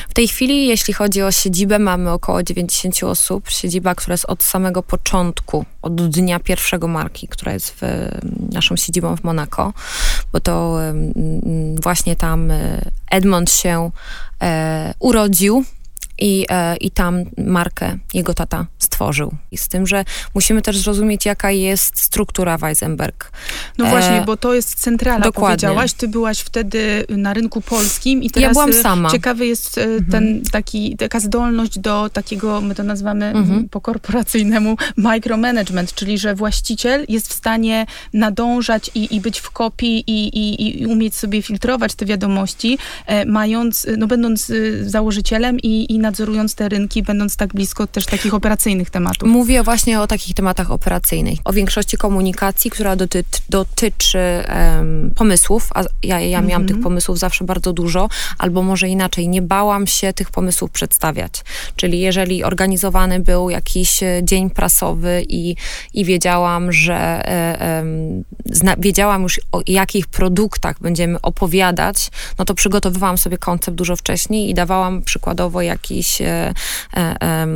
W tej chwili, jeśli chodzi o siedzibę, mamy około 90 osób. Siedziba, która jest od samego początku, od dnia pierwszego marki, która jest w, naszą siedzibą w Monako, bo to właśnie tam e, Edmond się e, urodził i, e, i tam markę jego tata stworzył. I z tym, że musimy też zrozumieć, jaka jest struktura Weisenberg. No właśnie, bo to jest centrala, Dokładnie. powiedziałaś. Ty byłaś wtedy na rynku polskim i teraz ja byłam sama. ciekawy jest ten mhm. taki, taka zdolność do takiego, my to nazywamy mhm. po korporacyjnemu micromanagement, czyli że właściciel jest w stanie nadążać i, i być w kopii i, i, i umieć sobie filtrować te wiadomości, e, mając, no będąc e, założycielem i, i nadzorując te rynki, będąc tak blisko też takich operacyjnych tematów. Mówię właśnie o takich tematach operacyjnych, o większości komunikacji, która dotyczy, dotyczy um, pomysłów, a ja, ja miałam mhm. tych pomysłów zawsze bardzo dużo, albo może inaczej, nie bałam się tych pomysłów przedstawiać. Czyli jeżeli organizowany był jakiś e, dzień prasowy i, i wiedziałam, że zna, wiedziałam już o jakich produktach będziemy opowiadać, no to przygotowywałam sobie koncept dużo wcześniej i dawałam przykładowo jakiś, e, e,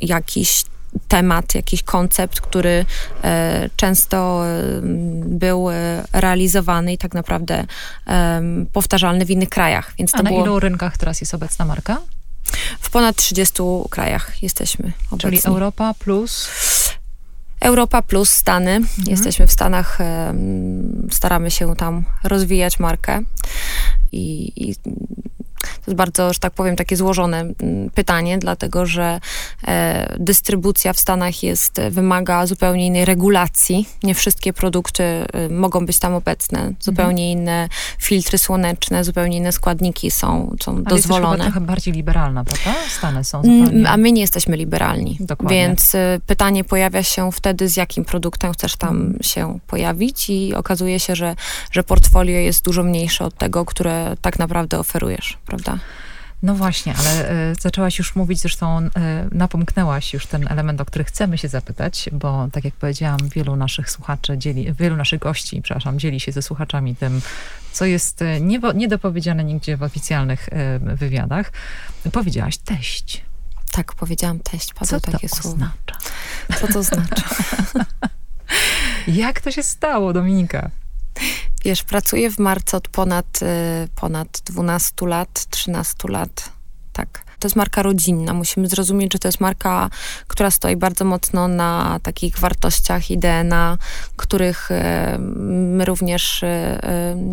jakiś temat, jakiś koncept, który e, często e, był realizowany i tak naprawdę e, powtarzalny w innych krajach. Więc to A na było... ilu rynkach teraz jest obecna marka? W ponad 30 krajach jesteśmy obecni. Czyli Europa plus? Europa plus Stany. Mhm. Jesteśmy w Stanach, staramy się tam rozwijać markę i, i to jest bardzo, że tak powiem, takie złożone mm, pytanie, dlatego że e, dystrybucja w Stanach jest, wymaga zupełnie innej regulacji. Nie wszystkie produkty y, mogą być tam obecne. Zupełnie mhm. inne filtry słoneczne, zupełnie inne składniki są, są Ale dozwolone. Ale trochę bardziej liberalna, prawda? Stany są zupełnie... A my nie jesteśmy liberalni. Dokładnie. Więc y, pytanie pojawia się wtedy, z jakim produktem chcesz tam się pojawić i okazuje się, że, że portfolio jest dużo mniejsze od tego, które tak naprawdę oferujesz, prawda? No właśnie, ale y, zaczęłaś już mówić, zresztą y, napomknęłaś już ten element, o który chcemy się zapytać, bo tak jak powiedziałam, wielu naszych słuchaczy dzieli, wielu naszych gości, przepraszam, dzieli się ze słuchaczami tym, co jest nie, niedopowiedziane nigdzie w oficjalnych y, wywiadach. Powiedziałaś teść. Tak, powiedziałam teść, padło Co takie to słowo. Oznacza? Co to oznacza? jak to się stało, Dominika? Wiesz, pracuję w marcu od ponad, y, ponad 12 lat, 13 lat, tak. To jest marka rodzinna. Musimy zrozumieć, że to jest marka, która stoi bardzo mocno na takich wartościach i DNA, których y, my również y,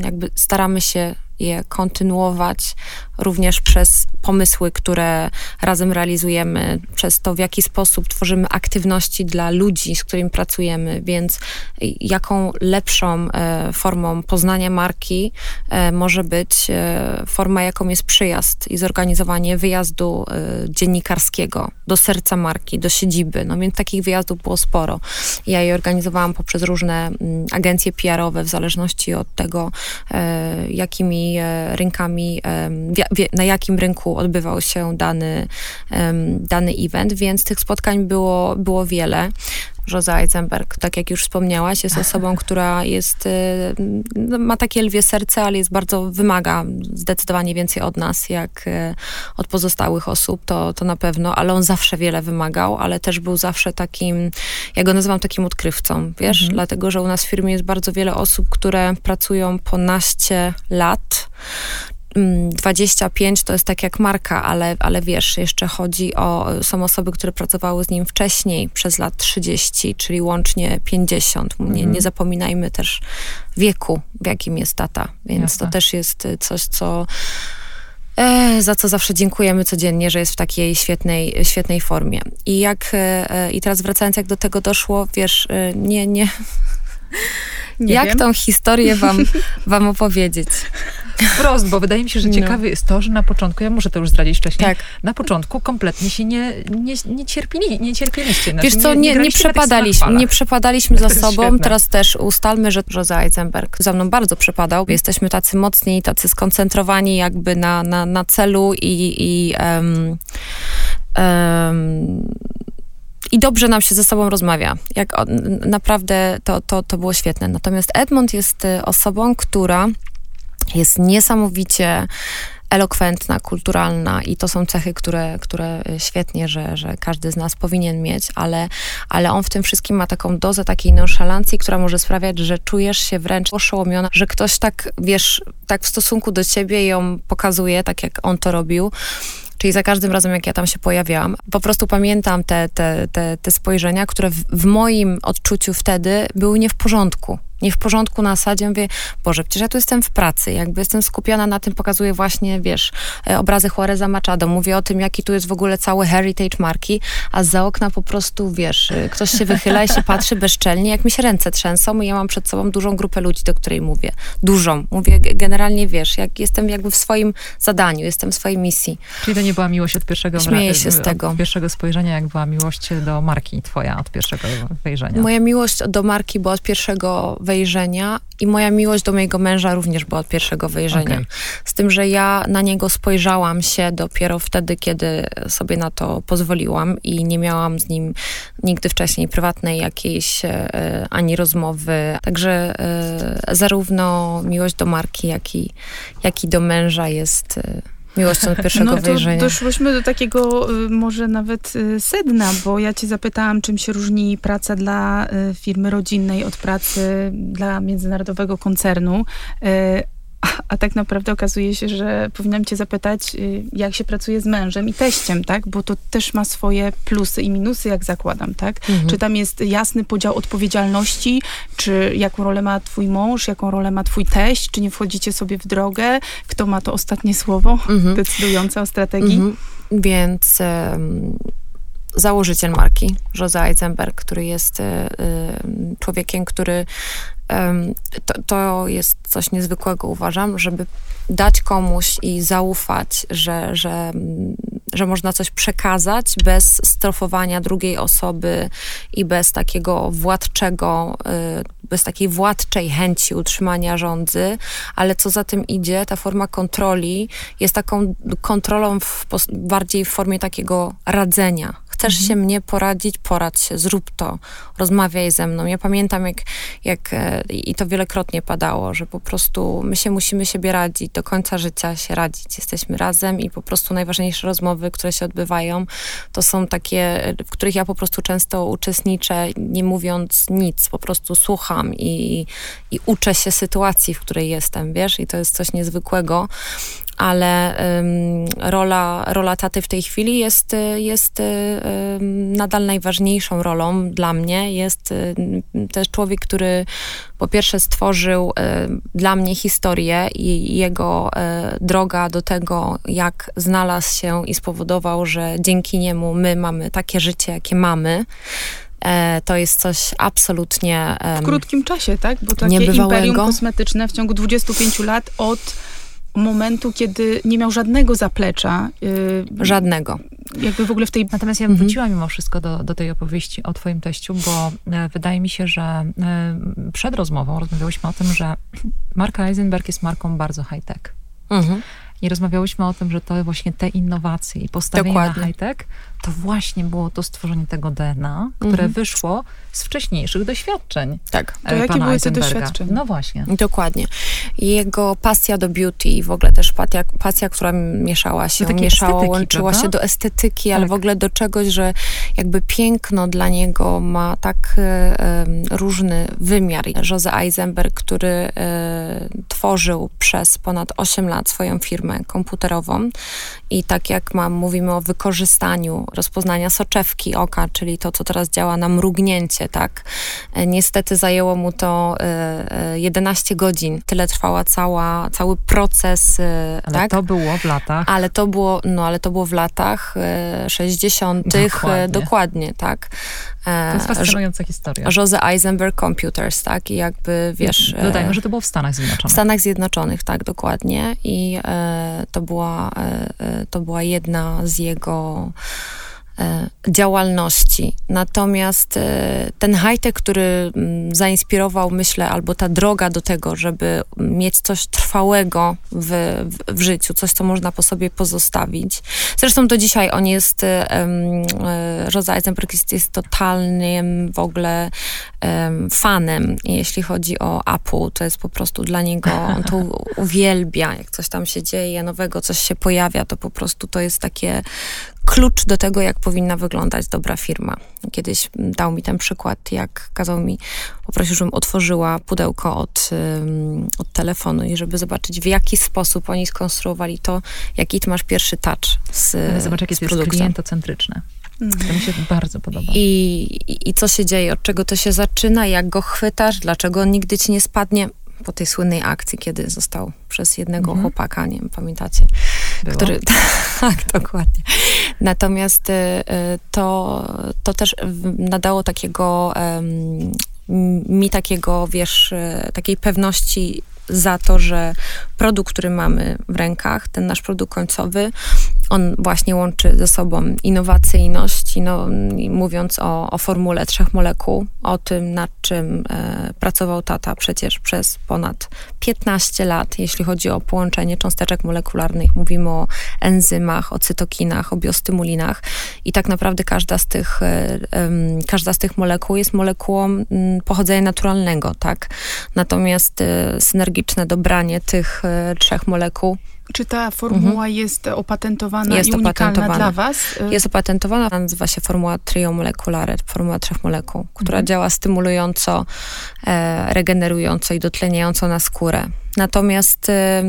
jakby staramy się je kontynuować również przez pomysły, które razem realizujemy, przez to, w jaki sposób tworzymy aktywności dla ludzi, z którymi pracujemy, więc jaką lepszą e, formą poznania marki e, może być e, forma, jaką jest przyjazd i zorganizowanie wyjazdu e, dziennikarskiego do serca marki, do siedziby. No więc takich wyjazdów było sporo. Ja je organizowałam poprzez różne m, mm, agencje PR-owe, w zależności od tego, e, jakimi e, rynkami, na jakim rynku odbywał się dany, dany event, więc tych spotkań było, było wiele. Rosa Eisenberg, tak jak już wspomniałaś, jest osobą, która jest, y, no, ma takie lwie serce, ale jest bardzo, wymaga zdecydowanie więcej od nas, jak y, od pozostałych osób, to, to na pewno, ale on zawsze wiele wymagał, ale też był zawsze takim, ja go nazywam takim odkrywcą, wiesz, mhm. dlatego, że u nas w firmie jest bardzo wiele osób, które pracują po naście lat, 25 to jest tak jak marka, ale, ale wiesz, jeszcze chodzi o, są osoby, które pracowały z nim wcześniej przez lat 30, czyli łącznie 50. Nie, mhm. nie zapominajmy też wieku, w jakim jest tata, więc Jasne. to też jest coś, co e, za co zawsze dziękujemy codziennie, że jest w takiej świetnej, świetnej formie. I jak, e, i teraz wracając, jak do tego doszło, wiesz, e, nie, nie, nie jak wiem. tą historię wam, wam opowiedzieć? Wprost, bo wydaje mi się, że no. ciekawe jest to, że na początku, ja muszę to już zdradzić wcześniej, tak. na początku kompletnie się nie, nie, nie, cierpili, nie cierpieliście. Znaczy, Wiesz co, nie, nie, nie przepadaliśmy, nie przepadaliśmy za sobą. Świetne. Teraz też ustalmy, że Jose Eisenberg za mną bardzo przepadał. Jesteśmy tacy mocni, tacy skoncentrowani jakby na, na, na celu i, i um, um, i dobrze nam się ze sobą rozmawia. Jak naprawdę to, to, to było świetne. Natomiast Edmund jest y, osobą, która jest niesamowicie elokwentna, kulturalna i to są cechy, które, które świetnie, że, że każdy z nas powinien mieć, ale, ale on w tym wszystkim ma taką dozę takiej nonszalancji, która może sprawiać, że czujesz się wręcz oszołomiona, że ktoś tak, wiesz, tak w stosunku do ciebie ją pokazuje, tak jak on to robił, Czyli za każdym razem, jak ja tam się pojawiałam, po prostu pamiętam te, te, te, te spojrzenia, które w, w moim odczuciu wtedy były nie w porządku nie w porządku na zasadzie, mówię, Boże, przecież ja tu jestem w pracy, jakby jestem skupiona na tym, pokazuję właśnie, wiesz, e, obrazy Juareza Machado, mówię o tym, jaki tu jest w ogóle cały heritage marki, a za okna po prostu, wiesz, e, ktoś się wychyla i się patrzy bezczelnie, jak mi się ręce trzęsą i ja mam przed sobą dużą grupę ludzi, do której mówię. Dużą. Mówię generalnie, wiesz, jak jestem jakby w swoim zadaniu, jestem w swojej misji. Czyli to nie była miłość od pierwszego Śmieję się z tego. Od pierwszego spojrzenia, jak była miłość do marki twoja od pierwszego wejrzenia. Moja miłość do marki była od pierwszego wejrzenia wejrzenia i moja miłość do mojego męża również była od pierwszego wejrzenia. Okay. Z tym, że ja na niego spojrzałam się dopiero wtedy, kiedy sobie na to pozwoliłam i nie miałam z nim nigdy wcześniej prywatnej jakiejś e, ani rozmowy. Także e, zarówno miłość do marki, jak i, jak i do męża jest e, miłością od pierwszego no, wejrzenia. Doszłyśmy do takiego y, może nawet y, sedna, bo ja cię zapytałam, czym się różni praca dla y, firmy rodzinnej od pracy dla międzynarodowego koncernu. A, tak naprawdę okazuje się, że powinnam cię zapytać, y, jak się pracuje z mężem i teściem, tak? Bo to też ma swoje plusy i minusy, jak zakładam, tak? Mhm. Czy tam jest jasny podział odpowiedzialności, czy jaką rolę ma twój mąż, jaką rolę ma twój teść, czy nie wchodzicie sobie w drogę? Kto ma to ostatnie słowo mhm. decydujące o strategii? Mhm. Więc... Um założyciel marki, Jose Eisenberg, który jest y, y, człowiekiem, który to, to jest coś niezwykłego, uważam, żeby dać komuś i zaufać, że, że, że można coś przekazać bez strofowania drugiej osoby i bez takiego władczego, y, bez takiej władczej chęci utrzymania rządzy, ale co za tym idzie, ta forma kontroli jest taką kontrolą w, bardziej w formie takiego radzenia chcesz mhm. się mnie poradzić, poradź się, zrób to, rozmawiaj ze mną. Ja pamiętam, jak, jak e, i to wielokrotnie padało, że po prostu my się musimy siebie radzić, do końca życia się radzić. Jesteśmy razem i po prostu najważniejsze rozmowy, które się odbywają, to są takie, w których ja po prostu często uczestniczę, nie mówiąc nic, po prostu słucham i, i uczę się sytuacji, w której jestem, wiesz, i to jest coś niezwykłego ale rola, rola taty w tej chwili jest, jest nadal najważniejszą rolą dla mnie. Jest też człowiek, który po pierwsze stworzył dla mnie historię i jego e, droga do tego, jak znalazł się i spowodował, że dzięki niemu my mamy takie życie, jakie mamy e, to jest coś absolutnie... W krótkim czasie, tak? Bo takie niebywałego. imperium kosmetyczne w ciągu 25 lat od momentu, kiedy nie miał żadnego zaplecza. Yy, żadnego. Jakby w ogóle w tej... Natomiast ja bym mhm. wróciła mimo wszystko do, do tej opowieści o twoim teściu, bo e, wydaje mi się, że e, przed rozmową rozmawiałyśmy o tym, że marka Eisenberg jest marką bardzo high-tech. Mhm. I rozmawiałyśmy o tym, że to właśnie te innowacje i postawienie Dokładnie. na high-tech to właśnie było to stworzenie tego DNA, które mhm. wyszło z wcześniejszych doświadczeń. Tak. To jakie były te doświadczenia? No właśnie. Dokładnie. Jego pasja do beauty i w ogóle też pasja, pasja która mieszała się, mieszała, łączyła prawda? się do estetyki, tak. ale w ogóle do czegoś, że jakby piękno dla niego ma tak e, różny wymiar. Jose Eisenberg, który e, tworzył przez ponad 8 lat swoją firmę komputerową i tak jak mam, mówimy o wykorzystaniu rozpoznania soczewki oka, czyli to, co teraz działa na mrugnięcie, tak? E, niestety zajęło mu to 11 e, e, godzin. Tyle trwała cała, cały proces, ale tak? to było w latach. Ale to było, no ale to było w latach 60. Dokładnie, dokładnie tak? To jest fascynująca historia. Jose Eisenberg Computers, tak? I jakby, wiesz... Dodajmy, że to było w Stanach Zjednoczonych. W Stanach Zjednoczonych, tak, dokładnie. I e, to, była, e, to była jedna z jego E, działalności. Natomiast e, ten high-tech, który mm, zainspirował, myślę, albo ta droga do tego, żeby mieć coś trwałego w, w, życiu, coś, co można po sobie pozostawić. Zresztą do dzisiaj on jest, um, Rosa Eisenberg jest, jest totalnym w ogóle fanem, jeśli chodzi o Apple. To jest po prostu dla niego, on to uwielbia, jak coś tam się dzieje nowego, coś się pojawia, to po prostu to jest takie klucz do tego, jak powinna wyglądać dobra firma. Kiedyś dał mi ten przykład, jak kazał mi, poprosił, żebym otworzyła pudełko od, od telefonu i żeby zobaczyć, w jaki sposób oni skonstruowali to, jaki ty masz pierwszy touch z zobacz, jakie to jest klientocentryczne. To mi się bardzo podoba. I, i, I co się dzieje, od czego to się zaczyna, jak go chwytasz, dlaczego on nigdy ci nie spadnie po tej słynnej akcji, kiedy został przez jednego mhm. chłopaka, nie wiem, pamiętacie? Było? Który, tak, dokładnie. Natomiast y, y, to, to też nadało takiego mi takiego, wiesz, y, takiej pewności za to, że produkt, który mamy w rękach, ten nasz produkt końcowy, on właśnie łączy ze sobą innowacyjność, no, mówiąc o, o formule trzech molekuł, o tym, nad czym e, pracował tata przecież przez ponad 15 lat, jeśli chodzi o połączenie cząsteczek molekularnych. Mówimy o enzymach, o cytokinach, o biostymulinach i tak naprawdę każda z tych, e, e, każda z tych molekuł jest molekułą pochodzenia naturalnego, tak? Natomiast e, synergiczne dobranie tych e, trzech molekuł czy ta formuła mhm. jest opatentowana jest i unikalna dla was? Jest opatentowana, nazywa się formuła triomolekulare, formuła trzech molekuł, która mhm. działa stymulująco, e, regenerująco i dotleniająco na skórę. Natomiast e,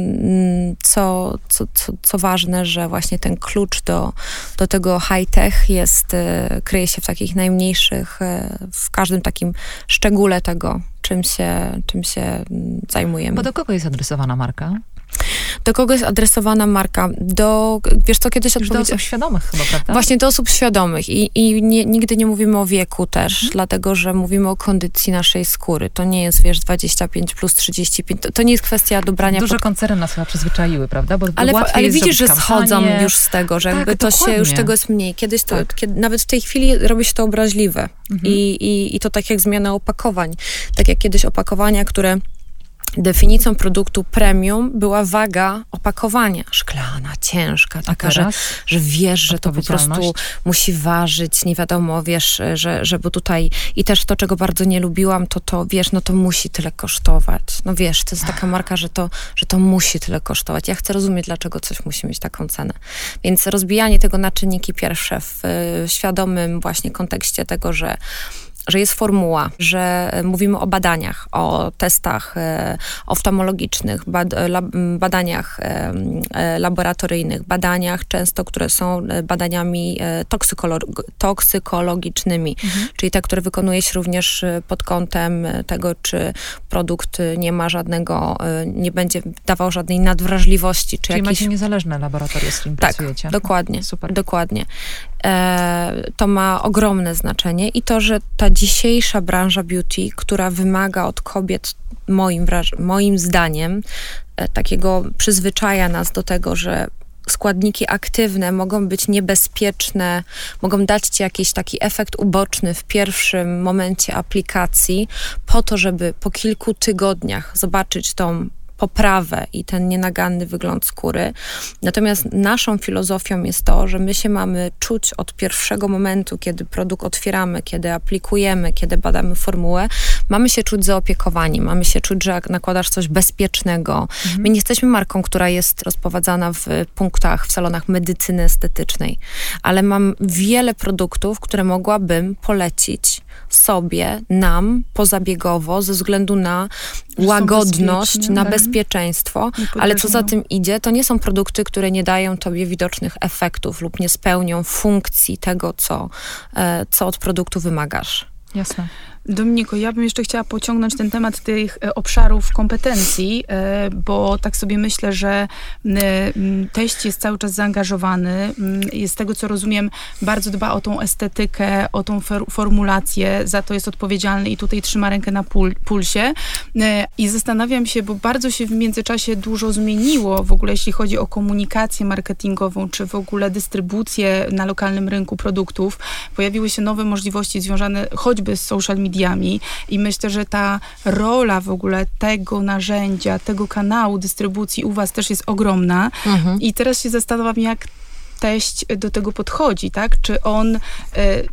co, co, co, co, ważne, że właśnie ten klucz do, do tego high-tech jest, e, kryje się w takich najmniejszych, w każdym takim szczególe tego, czym się, czym się zajmujemy. Bo do kogo jest adresowana marka? Do kogo jest adresowana marka? Do, wiesz co, kiedyś odpowiedziałam... Do osób świadomych chyba, prawda? Właśnie do osób świadomych i, i nie, nigdy nie mówimy o wieku też, mhm. dlatego, że mówimy o kondycji naszej skóry. To nie jest, wiesz, 25 plus 35, to, to nie jest kwestia dobrania... Duże pod... koncerny nas chyba przyzwyczaiły, prawda? Bo ale, ale widzisz, że schodzą już z tego, że tak, jakby to dokładnie. się, już tego jest mniej. Kiedyś to, tak. kiedy, nawet w tej chwili robi się to obraźliwe mhm. I, i, i to tak jak zmiana opakowań. Tak jak kiedyś opakowania, które definicją produktu premium była waga opakowania. Szklana, ciężka, taka, że, że wiesz, że to po prostu musi ważyć, nie wiadomo, wiesz, że, że bo tutaj i też to, czego bardzo nie lubiłam, to to, wiesz, no to musi tyle kosztować. No wiesz, to jest taka marka, że to, że to musi tyle kosztować. Ja chcę rozumieć, dlaczego coś musi mieć taką cenę. Więc rozbijanie tego na czynniki pierwsze w, w świadomym właśnie kontekście tego, że że jest formuła, że mówimy o badaniach, o testach e, oftalmologicznych, bad, badaniach e, laboratoryjnych, badaniach często, które są e, badaniami toksykologicznymi, mhm. czyli te, które wykonuje się również pod kątem tego, czy produkt nie ma żadnego, nie będzie dawał żadnej nadwrażliwości. Czy czyli jakiś... macie niezależne laboratoria, z którym tak, pracujecie. dokładnie. Super. Dokładnie. To ma ogromne znaczenie i to, że ta dzisiejsza branża beauty, która wymaga od kobiet, moim, moim zdaniem, e, takiego przyzwyczaja nas do tego, że składniki aktywne mogą być niebezpieczne, mogą dać ci jakiś taki efekt uboczny w pierwszym momencie aplikacji, po to, żeby po kilku tygodniach zobaczyć tą poprawę i ten nienaganny wygląd skóry. Natomiast naszą filozofią jest to, że my się mamy czuć od pierwszego momentu, kiedy produkt otwieramy, kiedy aplikujemy, kiedy badamy formułę, mamy się czuć zaopiekowani, mamy się czuć, że nakładasz coś bezpiecznego. Mhm. My nie jesteśmy marką, która jest rozprowadzana w punktach, w salonach medycyny estetycznej, ale mam wiele produktów, które mogłabym polecić sobie, nam, pozabiegowo, ze względu na łagodność, na tak? bezpieczeństwo, ale co za tym idzie, to nie są produkty, które nie dają tobie widocznych efektów lub nie spełnią funkcji tego, co, e, co od produktu wymagasz. Jasne. Dominiko, ja bym jeszcze chciała pociągnąć ten temat tych e, obszarów kompetencji, e, bo tak sobie myślę, że teść jest cały czas zaangażowany. Z tego, co rozumiem, bardzo dba o tą estetykę, o tą formulację, za to jest odpowiedzialny i tutaj trzyma rękę na pul pulsie. E, I zastanawiam się, bo bardzo się w międzyczasie dużo zmieniło w ogóle, jeśli chodzi o komunikację marketingową, czy w ogóle dystrybucję na lokalnym rynku produktów. Pojawiły się nowe możliwości związane choćby z social media, mediami i myślę, że ta rola w ogóle tego narzędzia, tego kanału dystrybucji u was też jest ogromna mhm. i teraz się zastanawiam, jak teść do tego podchodzi, tak? Czy on... Y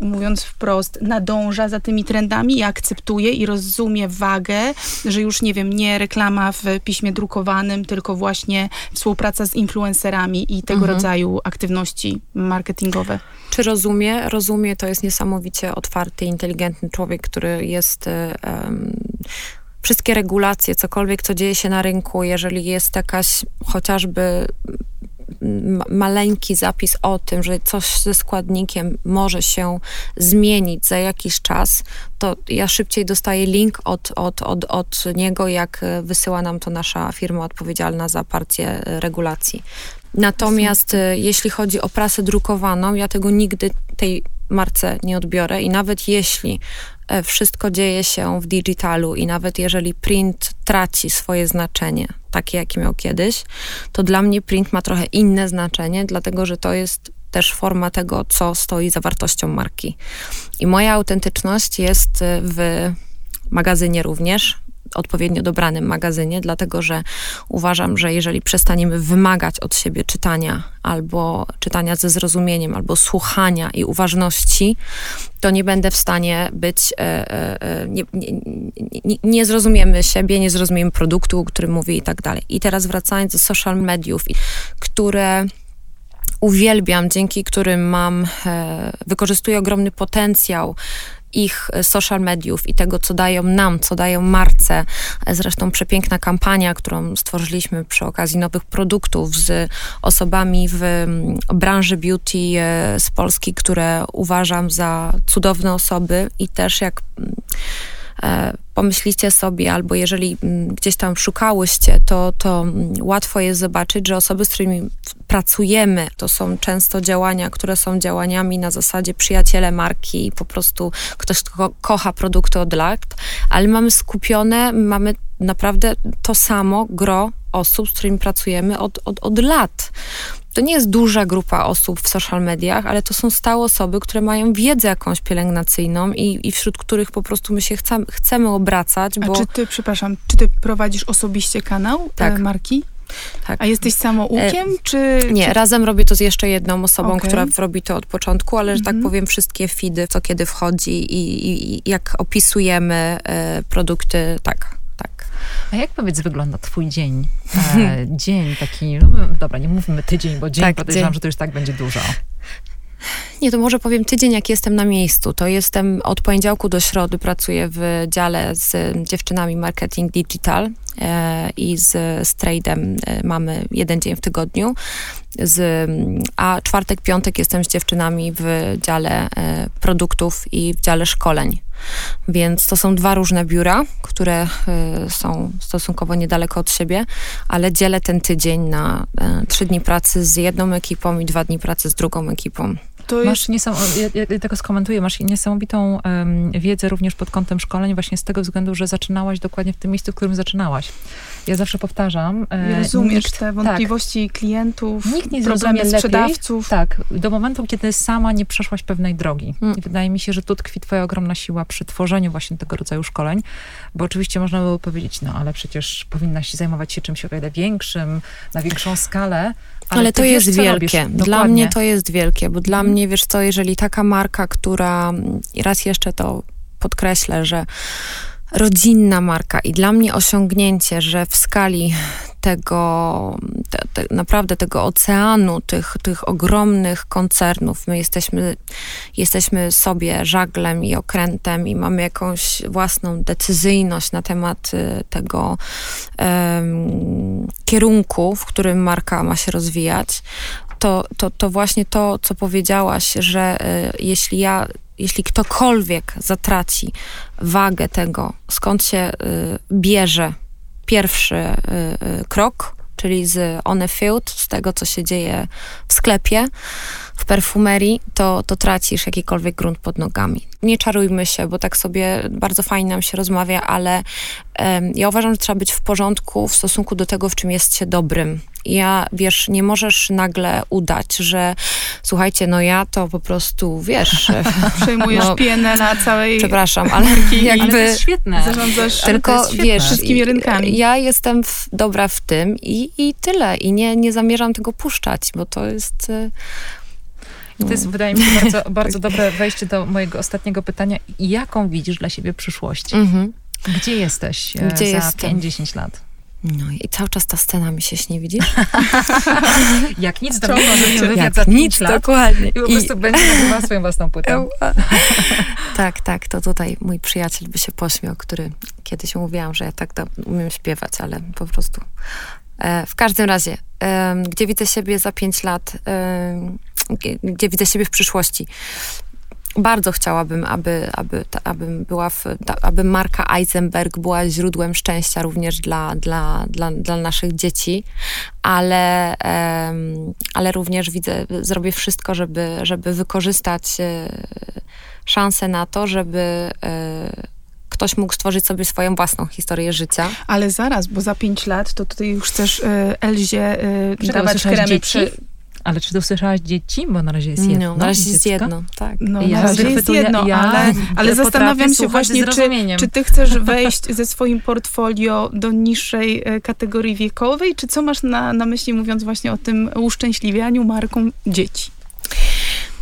mówiąc wprost, nadąża za tymi trendami i akceptuje i rozumie wagę, że już, nie wiem, nie reklama w piśmie drukowanym, tylko właśnie współpraca z influencerami i tego mhm. rodzaju aktywności marketingowe. Czy rozumie? Rozumie, to jest niesamowicie otwarty, inteligentny człowiek, który jest... Um, wszystkie regulacje, cokolwiek, co dzieje się na rynku, jeżeli jest jakaś chociażby maleńki zapis o tym, że coś ze składnikiem może się zmienić za jakiś czas, to ja szybciej dostaję link od, od, od, od niego, jak wysyła nam to nasza firma odpowiedzialna za partię regulacji. Natomiast e, jeśli chodzi o prasę drukowaną, ja tego nigdy tej marce nie odbiorę i nawet jeśli e, wszystko dzieje się w digitalu i nawet jeżeli print traci swoje znaczenie, takie jakie miał kiedyś, to dla mnie print ma trochę inne znaczenie, dlatego że to jest też forma tego, co stoi za wartością marki. I moja autentyczność jest e, w magazynie również, odpowiednio dobranym magazynie, dlatego że uważam, że jeżeli przestaniemy wymagać od siebie czytania albo czytania ze zrozumieniem, albo słuchania i uważności, to nie będę w stanie być, e, e, e nie, nie, nie, nie, zrozumiemy siebie, nie zrozumiemy produktu, który mówi i tak dalej. I teraz wracając do social mediów, które uwielbiam, dzięki którym mam, wykorzystuję ogromny potencjał ich social mediów i tego, co dają nam, co dają marce. Zresztą przepiękna kampania, którą stworzyliśmy przy okazji nowych produktów z osobami w branży beauty e, z Polski, które uważam za cudowne osoby i też jak E, pomyślicie sobie, albo jeżeli mm, gdzieś tam szukałyście, to, to mm, łatwo jest zobaczyć, że osoby, z którymi pracujemy, to są często działania, które są działaniami na zasadzie przyjaciele marki, po prostu ktoś, kto kocha produkty od lat, ale mamy skupione, mamy naprawdę to samo gro osób, z którymi pracujemy od, od, od lat. To nie jest duża grupa osób w social mediach, ale to są stałe osoby, które mają wiedzę jakąś pielęgnacyjną i, i wśród których po prostu my się chcemy, chcemy obracać. Bo... A czy ty, przepraszam, czy ty prowadzisz osobiście kanał tak. marki? Tak. A jesteś samoukiem, e, czy... Nie, czy... razem robię to z jeszcze jedną osobą, okay. która robi to od początku, ale, że tak mhm. powiem, wszystkie feedy, co kiedy wchodzi i, i, i jak opisujemy e, produkty, tak. A jak powiedz wygląda twój dzień? E, dzień taki, no dobra, nie mówmy tydzień, bo dzień tak, podejrzewam, dzień. że to już tak będzie dużo. Nie, to może powiem tydzień, jak jestem na miejscu. To jestem od poniedziałku do środy, pracuję w dziale z dziewczynami marketing digital e, i z, z trade'em e, mamy jeden dzień w tygodniu. Z, a czwartek, piątek jestem z dziewczynami w dziale e, produktów i w dziale szkoleń. Więc to są dwa różne biura, które są stosunkowo niedaleko od siebie, ale dzielę ten tydzień na trzy dni pracy z jedną ekipą i dwa dni pracy z drugą ekipą. To masz jest... ja, ja tego skomentuję, masz niesamowitą um, wiedzę również pod kątem szkoleń, właśnie z tego względu, że zaczynałaś dokładnie w tym miejscu, w którym zaczynałaś. Ja zawsze powtarzam. E, Rozumiesz nikt, te tak. wątpliwości tak, klientów, nikt nie problemy sprzedawców. Lepiej, tak, do momentu, kiedy sama nie przeszłaś pewnej drogi. Mm. I wydaje mi się, że tu tkwi twoja ogromna siła przy tworzeniu właśnie tego rodzaju szkoleń, bo oczywiście można było powiedzieć, no ale przecież powinnaś zajmować się czymś o wiele większym, na większą skalę, ale, ale to jest wielkie. Dla mnie to jest wielkie, bo dla mm. Mnie, wiesz co, jeżeli taka marka, która, i raz jeszcze to podkreślę, że rodzinna marka i dla mnie osiągnięcie, że w skali tego, te, te, naprawdę tego oceanu, tych, tych ogromnych koncernów, my jesteśmy, jesteśmy sobie żaglem i okrętem i mamy jakąś własną decyzyjność na temat y, tego um, kierunku, w którym marka ma się rozwijać, to, to, to właśnie to, co powiedziałaś, że y, jeśli ja jeśli ktokolwiek zatraci wagę tego, skąd się y, bierze pierwszy y, y, krok, czyli z on field, z tego, co się dzieje w sklepie, w perfumerii, to, to tracisz jakikolwiek grunt pod nogami. Nie czarujmy się, bo tak sobie bardzo fajnie nam się rozmawia, ale ja uważam, że trzeba być w porządku w stosunku do tego, w czym jest się dobrym. Ja, wiesz, nie możesz nagle udać, że słuchajcie, no ja to po prostu, wiesz... Przejmujesz no, pienę na całej... Przepraszam, ale jakby... Ale to jest świetne. Zarządzasz, tylko, wiesz, wszystkimi rynkami. Ja jestem w, dobra w tym i, i tyle. I nie, nie zamierzam tego puszczać, bo to jest... To jest, wydaje mi się, bardzo, bardzo dobre wejście do mojego ostatniego pytania. Jaką widzisz dla siebie przyszłość? Mhm. Gdzie jesteś e, Gdzie za jestem? 5-10 lat? No i cały czas ta scena mi się śni, widzisz? Jak nic, to może wywiad Jak za 5 nic, lat dokładnie. i po prostu będzie nagrywała swoją własną płytę. tak, tak, to tutaj mój przyjaciel by się pośmiał, który kiedyś mówiłam, że ja tak do, umiem śpiewać, ale po prostu. E, w każdym razie, em, gdzie widzę siebie za pięć lat, gdzie, gdzie widzę siebie w przyszłości? Bardzo chciałabym, aby, aby, ta, abym była w, ta, aby marka Eisenberg była źródłem szczęścia również dla, dla, dla, dla naszych dzieci, ale, em, ale również widzę, zrobię wszystko, żeby, żeby wykorzystać e, szansę na to, żeby e, ktoś mógł stworzyć sobie swoją własną historię życia. Ale zaraz, bo za pięć lat to tutaj już chcesz y, Elzie y, Czego, dawać dzieci? Ale czy to usłyszałaś dzieci? Bo na razie jest jedno. No, na razie jest dziecko. jedno, tak. No, Ja na razie jest jedno, ja ale, ale zastanawiam się właśnie, czy, czy ty chcesz wejść ze swoim portfolio do niższej e, kategorii wiekowej, czy co masz na, na myśli, mówiąc właśnie o tym uszczęśliwianiu marką dzieci?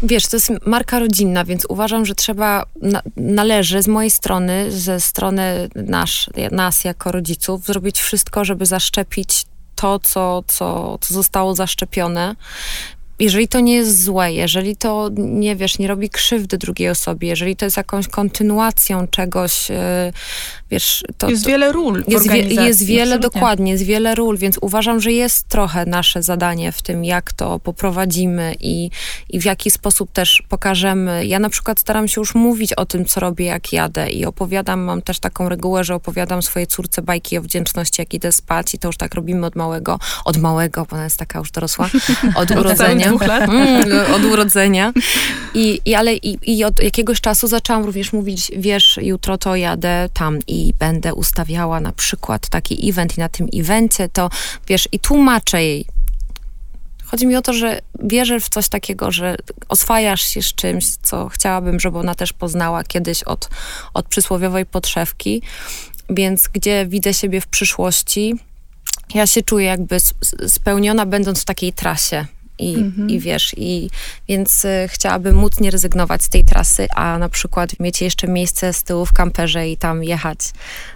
Wiesz, to jest marka rodzinna, więc uważam, że trzeba, na, należy z mojej strony, ze strony nasz, nas jako rodziców, zrobić wszystko, żeby zaszczepić to, co, co, co zostało zaszczepione. Jeżeli to nie jest złe, jeżeli to, nie wiesz, nie robi krzywdy drugiej osobie, jeżeli to jest jakąś kontynuacją czegoś, yy, wiesz, to... jest to, wiele ról jest, wie, jest wiele, absolutnie. dokładnie, jest wiele ról, więc uważam, że jest trochę nasze zadanie w tym, jak to poprowadzimy i, i w jaki sposób też pokażemy. Ja na przykład staram się już mówić o tym, co robię, jak jadę i opowiadam, mam też taką regułę, że opowiadam swojej córce bajki o wdzięczności, jak idę spać i to już tak robimy od małego, od małego, bo ona jest taka już dorosła, od urodzenia. dwóch lat? Mm, od urodzenia. I, i, ale i, i od jakiegoś czasu zaczęłam również mówić, wiesz, jutro to jadę tam i będę ustawiała na przykład taki event i na tym evencie to, wiesz, i tłumaczę jej. Chodzi mi o to, że wierzę w coś takiego, że oswajasz się z czymś, co chciałabym, żeby ona też poznała kiedyś od, od przysłowiowej podszewki. Więc gdzie widzę siebie w przyszłości, ja się czuję jakby spełniona, będąc w takiej trasie. I, Mhm. I wiesz, i więc y, chciałabym móc nie rezygnować z tej trasy, a na przykład mieć jeszcze miejsce z tyłu w kamperze i tam jechać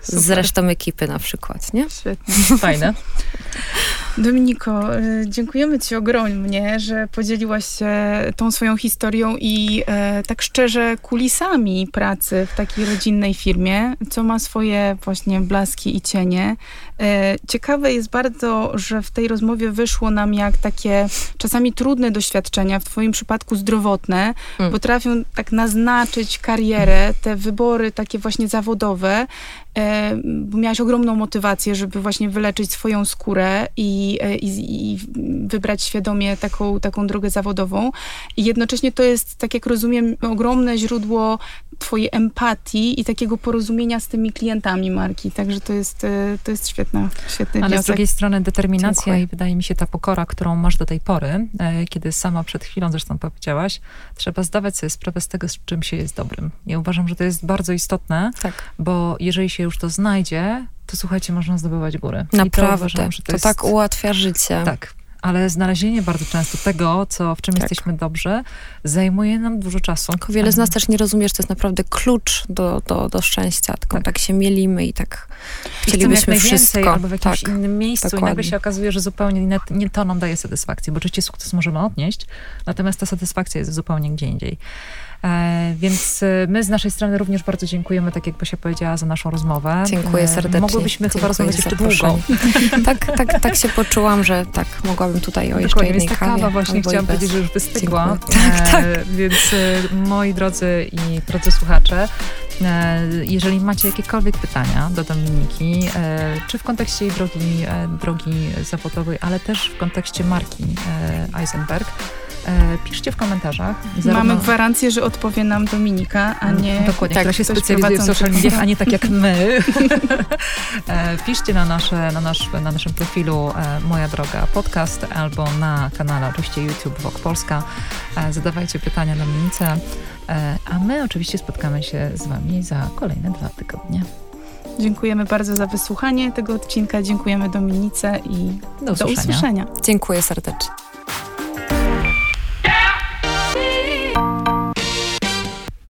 z Super. resztą ekipy na przykład, nie? Świetnie. Fajne. Dominiko, y, dziękujemy Ci ogromnie, że podzieliłaś się tą swoją historią i e, tak szczerze kulisami pracy w takiej rodzinnej firmie, co ma swoje właśnie blaski i cienie. E, ciekawe jest bardzo, że w tej rozmowie wyszło nam, jak takie czasami trudne doświadczenia, w Twoim przypadku zdrowotne, Mm. potrafią tak naznaczyć karierę, te wybory takie właśnie zawodowe, bo miałaś ogromną motywację, żeby właśnie wyleczyć swoją skórę i, e, i, i wybrać świadomie taką, taką drogę zawodową. I jednocześnie to jest, tak jak rozumiem, ogromne źródło twojej empatii i takiego porozumienia z tymi klientami marki. Także to jest, e, to jest świetna, świetny Ale z wniosek. drugiej strony determinacja Dziękuję. i wydaje mi się ta pokora, którą masz do tej pory, e, kiedy sama przed chwilą zresztą powiedziałaś, trzeba zdawać sobie sprawę z tego, z czym się jest dobrym. Ja uważam, że to jest bardzo istotne, Tak. bo jeżeli się już to znajdzie, to słuchajcie, można zdobywać góry. I to Naprawdę. uważam, To, jest, tak ułatwia życie. Tak. Ale znalezienie bardzo często tego, co, w czym Tak. jesteśmy dobrze, zajmuje nam dużo czasu. Tylko wiele z nas też nie rozumie, że to jest naprawdę klucz do, do, do szczęścia, tylko Tak. tak. się mielimy i tak I jak chcielibyśmy najwięcej, wszystko. albo w jakimś tak. innym miejscu i nagle dokładnie. się okazuje, że zupełnie nie, nie to nam daje satysfakcję, bo oczywiście sukces możemy odnieść, natomiast ta satysfakcja jest zupełnie gdzie indziej. E, więc e, my z naszej strony również bardzo dziękujemy, tak jak Basia powiedziała, za naszą rozmowę. Dziękuję E, serdecznie. Mogłybyśmy chyba Dziękuję rozmawiać za jeszcze długo. tak, tak, tak się poczułam, że tak, mogłabym tutaj o jeszcze Dokładnie, jednej więc ta kawa właśnie chciałam powiedzieć, że już wystygła. Dziękuję. Tak, tak. Więc moi drodzy i drodzy słuchacze, jeżeli macie jakiekolwiek pytania do Dominiki, czy w kontekście jej drogi, drogi zawodowej, ale też w kontekście marki Eisenberg, piszcie w komentarzach. Mamy gwarancję, że odpowie nam Dominika, a nie Dokładnie, tak, która się specjalizuje w social mediach, a nie tak jak my. E, Piszcie na, nasze, na, nasz, na naszym profilu e, Moja Droga Podcast albo na kanale oczywiście YouTube Wok Polska. E, Zadawajcie pytania na Dominice, e, a my oczywiście spotkamy się z Wami za kolejne dwa tygodnie. Dziękujemy bardzo za wysłuchanie tego odcinka. Dziękujemy Dominice i Do do usłyszenia. usłyszenia. Dziękuję serdecznie.